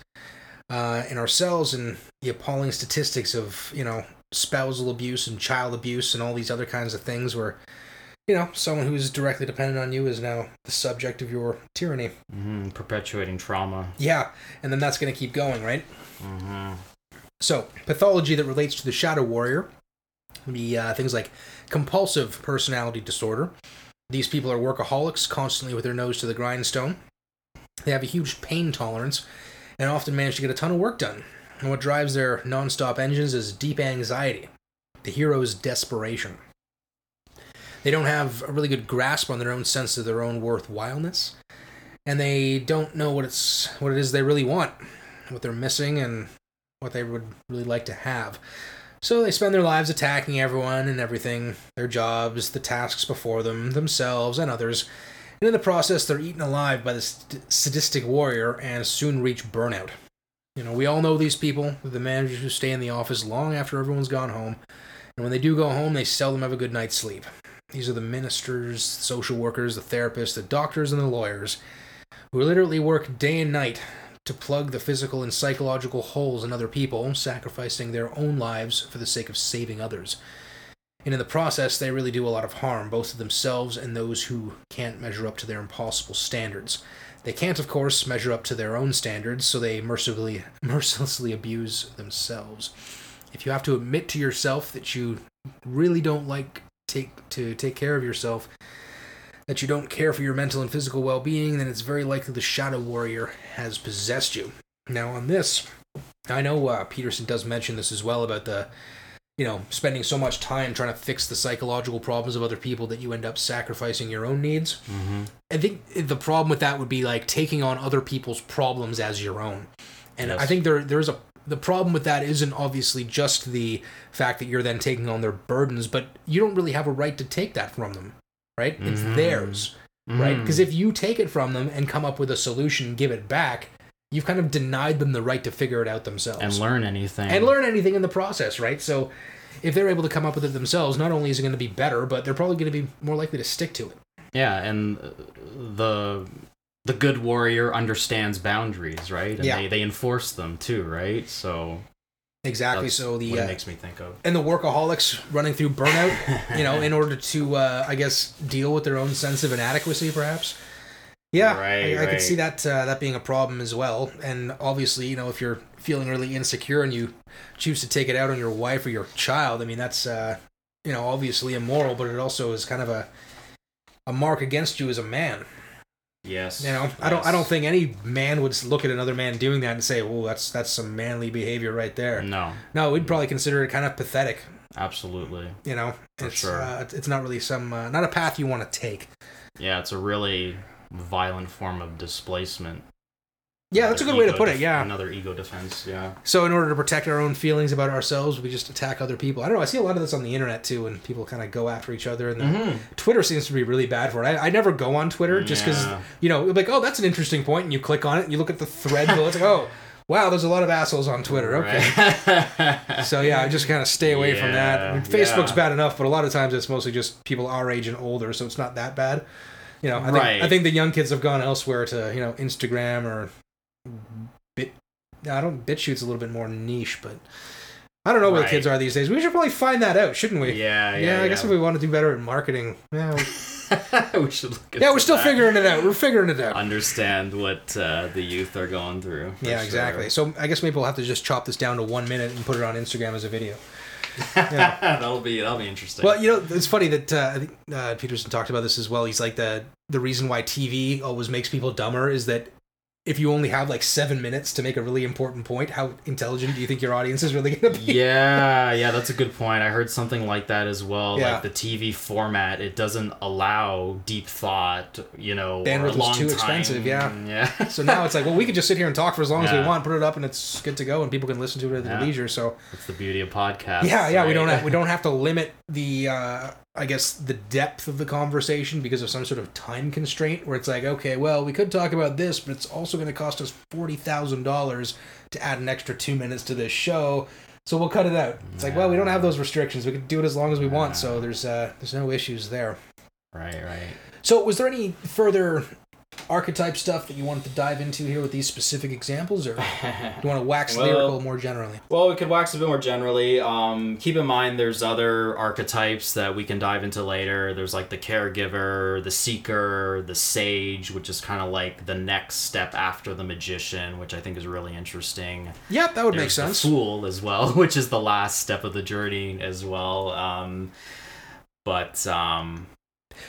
uh, in ourselves and the appalling statistics of you know spousal abuse and child abuse and all these other kinds of things where you know someone who's directly dependent on you is now the subject of your tyranny Mhm, perpetuating trauma yeah and then that's going to keep going right hmm so pathology that relates to the shadow warrior would be uh, things like compulsive personality disorder. These people are workaholics constantly with their nose to the grindstone. They have a huge pain tolerance and often manage to get a ton of work done. And what drives their non-stop engines is deep anxiety. The hero's desperation. They don't have a really good grasp on their own sense of their own worthwhileness and they don't know what it's what it is they really want what they're missing and what they would really like to have. So they spend their lives attacking everyone and everything their jobs the tasks before them themselves and others. And in the process they're eaten alive by this sadistic warrior and soon reach burnout. You know we all know these people the managers who stay in the office long after everyone's gone home. And when they do go home they seldom have a good night's sleep. These are the ministers social workers the therapists the doctors and the lawyers who literally work day and night to plug the physical and psychological holes in other people, sacrificing their own lives for the sake of saving others. And in the process, they really do a lot of harm, both to themselves and those who can't measure up to their impossible standards. They can't, of course, measure up to their own standards, so they mercilessly, mercilessly abuse themselves. If you have to admit to yourself that you really don't like take to take care of yourself, that you don't care for your mental and physical well being, then it's very likely the Shadow Warrior has possessed you. Now, on this, I know uh, Peterson does mention this as well about the, you know, spending so much time trying to fix the psychological problems of other people that you end up sacrificing your own needs. hmm I think the problem with that would be like taking on other people's problems as your own. And Yes. I think there there's a the problem with that isn't obviously just the fact that you're then taking on their burdens, but you don't really have a right to take that from them, right? It's Mhm. theirs, right? Mhm. Because if you take it from them and come up with a solution, give it back, you've kind of denied them the right to figure it out themselves and learn anything and learn anything in the process, right? So if they're able to come up with it themselves, not only is it going to be better, but they're probably going to be more likely to stick to it. Yeah, and the the good warrior understands boundaries, right? And Yeah. they, they enforce them too, right? So Exactly. that's So the what uh, makes me think of. and the workaholics running through burnout, you know, in order to, uh, I guess, deal with their own sense of inadequacy, perhaps. Yeah, Right, I, I could see that uh, that being a problem as well. And obviously, you know, if you're feeling really insecure and you choose to take it out on your wife or your child, I mean, that's, uh, you know, obviously immoral, but it also is kind of a a mark against you as a man. Yes. You know, I don't I don't think any man would look at another man doing that and say, "Oh, that's that's some manly behavior right there." No, No, we'd probably consider it kind of pathetic. absolutely. You know, For it's sure. uh, it's not really some uh, not a path you want to take. Yeah, it's a really violent form of displacement. Yeah, that's a good way to put it. Yeah. Another ego defense. Yeah. So in order to protect our own feelings about ourselves, we just attack other people. I don't know. I see a lot of this on the internet too, and people kind of go after each other. And Mm-hmm. Twitter seems to be really bad for it. I, I never go on Twitter just because Yeah. you know, like, oh, that's an interesting point, and you click on it, and you look at the thread, and it's like, oh, wow, there's a lot of assholes on Twitter. Okay. Right. So yeah, I just kind of stay away from that. I mean, Facebook's yeah. bad enough, but a lot of times it's mostly just people our age and older, so it's not that bad. You know, I think Right. I think the young kids have gone elsewhere to you know Instagram or. I don't BitChute's a little bit more niche, but I don't know where the kids are these days. We should probably find that out, shouldn't we? yeah, yeah, Yeah, I guess if we want to do better at marketing, yeah, we, we should look. yeah, we're still that. figuring it out. We're figuring it out. Understand what uh, the youth are going through. Yeah, sure. exactly. So I guess maybe we'll have to just chop this down to one minute and put it on Instagram as a video. Yeah. that'll be that'll be interesting. Well, you know, it's funny that uh, I think uh, Peterson talked about this as well. He's like the the reason why TV always makes people dumber is that if you only have like seven minutes to make a really important point, how intelligent do you think your audience is really going to be? yeah, yeah, that's a good point. I heard something like that as well. Yeah. Like the TV format, it doesn't allow deep thought. You know, Bandwidth was too time. expensive, yeah. yeah. So now it's like, well, we could just sit here and talk for as long as we want, put it up, and it's good to go, and people can listen to it at their Yeah. leisure. So That's the beauty of podcasts. yeah, yeah, we don't have, we don't have to limit the uh, I guess the depth of the conversation because of some sort of time constraint where it's like, okay, well, we could talk about this, but it's also going to cost us forty thousand dollars to add an extra two minutes to this show. So we'll cut it out. It's like, well, we don't have those restrictions. We can do it as long as we want. So there's uh, there's no issues there. Right, right. So was there any further archetype stuff that you wanted to dive into here with these specific examples, or do you want to wax Well- lyrical more generally? Well, we could wax a bit more generally. Um, keep in mind, there's other archetypes that we can dive into later. There's like the caregiver, the seeker, the sage, which is kind of like the next step after the magician, which I think is really interesting. Yep, that would make There's the sense. fool as well, which is the last step of the journey as well. Um, but um,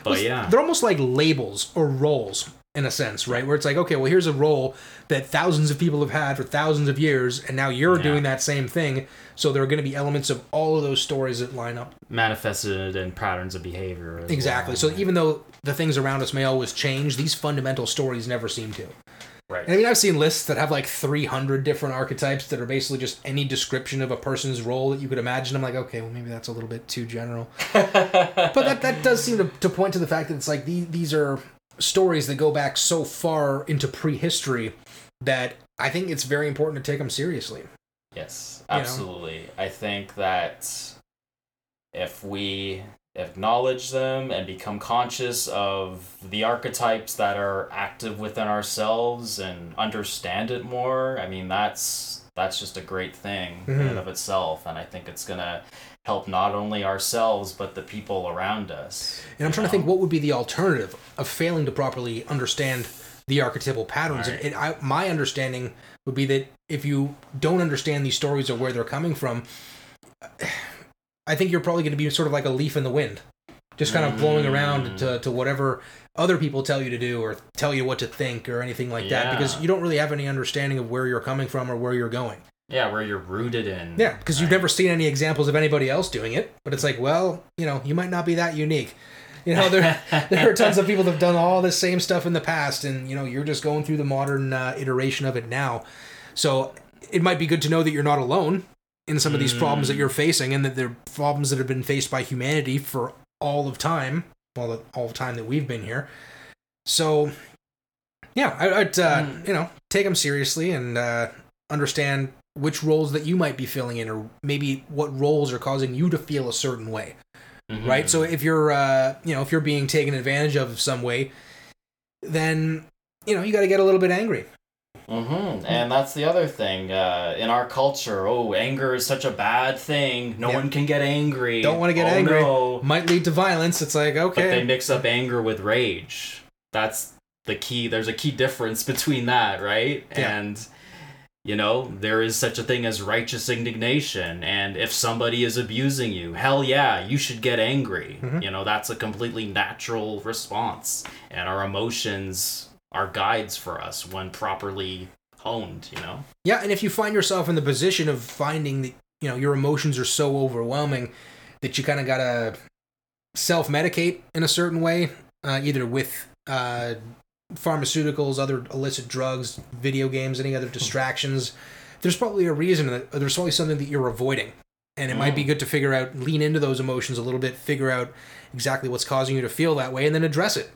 but Well, yeah, They're almost like labels or roles in a sense, right? Where it's like, okay, well, here's a role that thousands of people have had for thousands of years, and now you're Yeah. doing that same thing. So there are going to be elements of all of those stories that line up. manifested in patterns of behavior. Exactly. well. So even though the things around us may always change, these fundamental stories never seem to. right. And I mean, I've seen lists that have like 300 different archetypes that are basically just any description of a person's role that you could imagine. I'm like, okay, well, maybe that's a little bit too general. but that, that does seem to, to point to the fact that it's like these, these are stories that go back so far into prehistory that I think it's very important to take them seriously. Yes, You know? absolutely. I think that if we acknowledge them and become conscious of the archetypes that are active within ourselves and understand it more, I mean that's that's just a great thing in Mhm. and of itself and I think it's going to help not only ourselves but the people around us. And I'm trying to think what would be the alternative of failing to properly understand the archetypal patterns. Right. And it, I, my understanding would be that if you don't understand these stories or where they're coming from, I think you're probably going to be sort of like a leaf in the wind, just kind of blowing around Mm. to, to whatever other people tell you to do or tell you what to think or anything like that because you don't really have any understanding of where you're coming from or where you're going. Yeah, where you're rooted in. Yeah, because you've never seen any examples of anybody else doing it. But it's like, well, you know, you might not be that unique. You know, there there are tons of people that have done all this same stuff in the past, and you know, you're just going through the modern uh, iteration of it now. So it might be good to know that you're not alone in some of these problems that you're facing, and that they're problems that have been faced by humanity for all of time, all the all of time that we've been here. So, yeah, I, I'd uh, Mm. you know take them seriously and uh, understand which roles that you might be filling in, or maybe what roles are causing you to feel a certain way, Mhm. right? So if you're, uh, you know, if you're being taken advantage of some way, then you know you got to get a little bit angry. Mm-hmm. And that's the other thing. Uh, in our culture, oh, anger is such a bad thing. No Yeah. one can get angry. Don't wanna get Oh, angry. no. Might lead to violence. It's like okay. But they mix up anger with rage. That's the key. There's a key difference between that, right? Yeah. And you know, there is such a thing as righteous indignation. And if somebody is abusing you, hell yeah, you should get angry. Mhm. You know, that's a completely natural response. And our emotions are guides for us when properly honed, you know? yeah. And if you find yourself in the position of finding that you know your emotions are so overwhelming that you kind of gotta self medicate in a certain way, uh, either with uh, pharmaceuticals, other illicit drugs, video games, any other distractions. There's probably a reason that there's probably something that you're avoiding, and it might be Mm. good to figure out, lean into those emotions a little bit, figure out exactly what's causing you to feel that way, and then address it.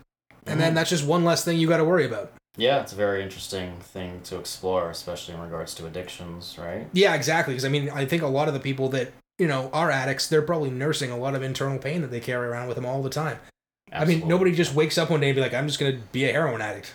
And then Mm. that's just one less thing you got to worry about. Yeah, it's a very interesting thing to explore, especially in regards to addictions, right? Yeah, exactly. Because I mean, I think a lot of the people that you know are addicts, they're probably nursing a lot of internal pain that they carry around with them all the time. I mean, nobody just wakes up one day and be like, "I'm just gonna be a heroin addict."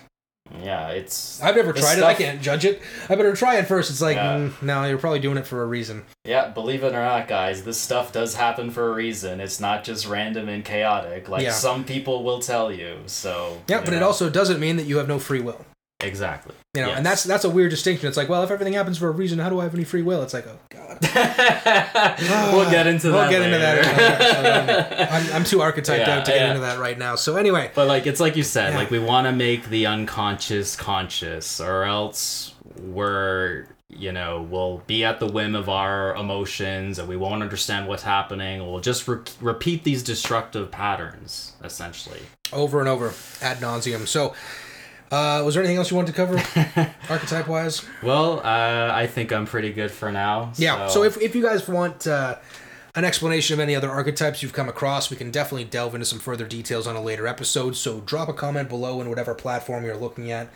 Yeah, it's I've never tried it. I can't judge it. I better try it first. It's like, Yeah. mm, no, you're probably doing it for a reason. yeah. Believe it or not, guys, this stuff does happen for a reason. It's not just random and chaotic, like Yeah. some people will tell you. So Yeah, but it also doesn't mean that you have no free will. Exactly. You know, Yes. and that's that's a weird distinction. It's like, well, if everything happens for a reason, how do I have any free will? It's like, oh god. Ah, we'll get into that. We'll that. get into that. later. Okay, so I'm, I'm too archetyped Yeah, out to get yeah. into that right now. So anyway, But like it's like you said, Yeah. like we want to make the unconscious conscious, or else we're you know we'll be at the whim of our emotions, and we won't understand what's happening. We'll just re- repeat these destructive patterns, essentially. over and over ad nauseum. So, uh, was there anything else you wanted to cover, archetype wise? Well, uh, I think I'm pretty good for now. Yeah. So, if, if you guys want uh, an explanation of any other archetypes you've come across, we can definitely delve into some further details on a later episode. So drop a comment below in whatever platform you're looking at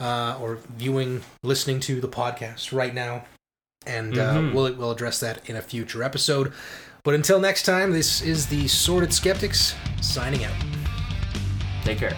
uh, or viewing, listening to the podcast right now, and uh, Mhm. we'll we'll address that in a future episode. But until next time, this is the Sorted Skeptics signing out. take care.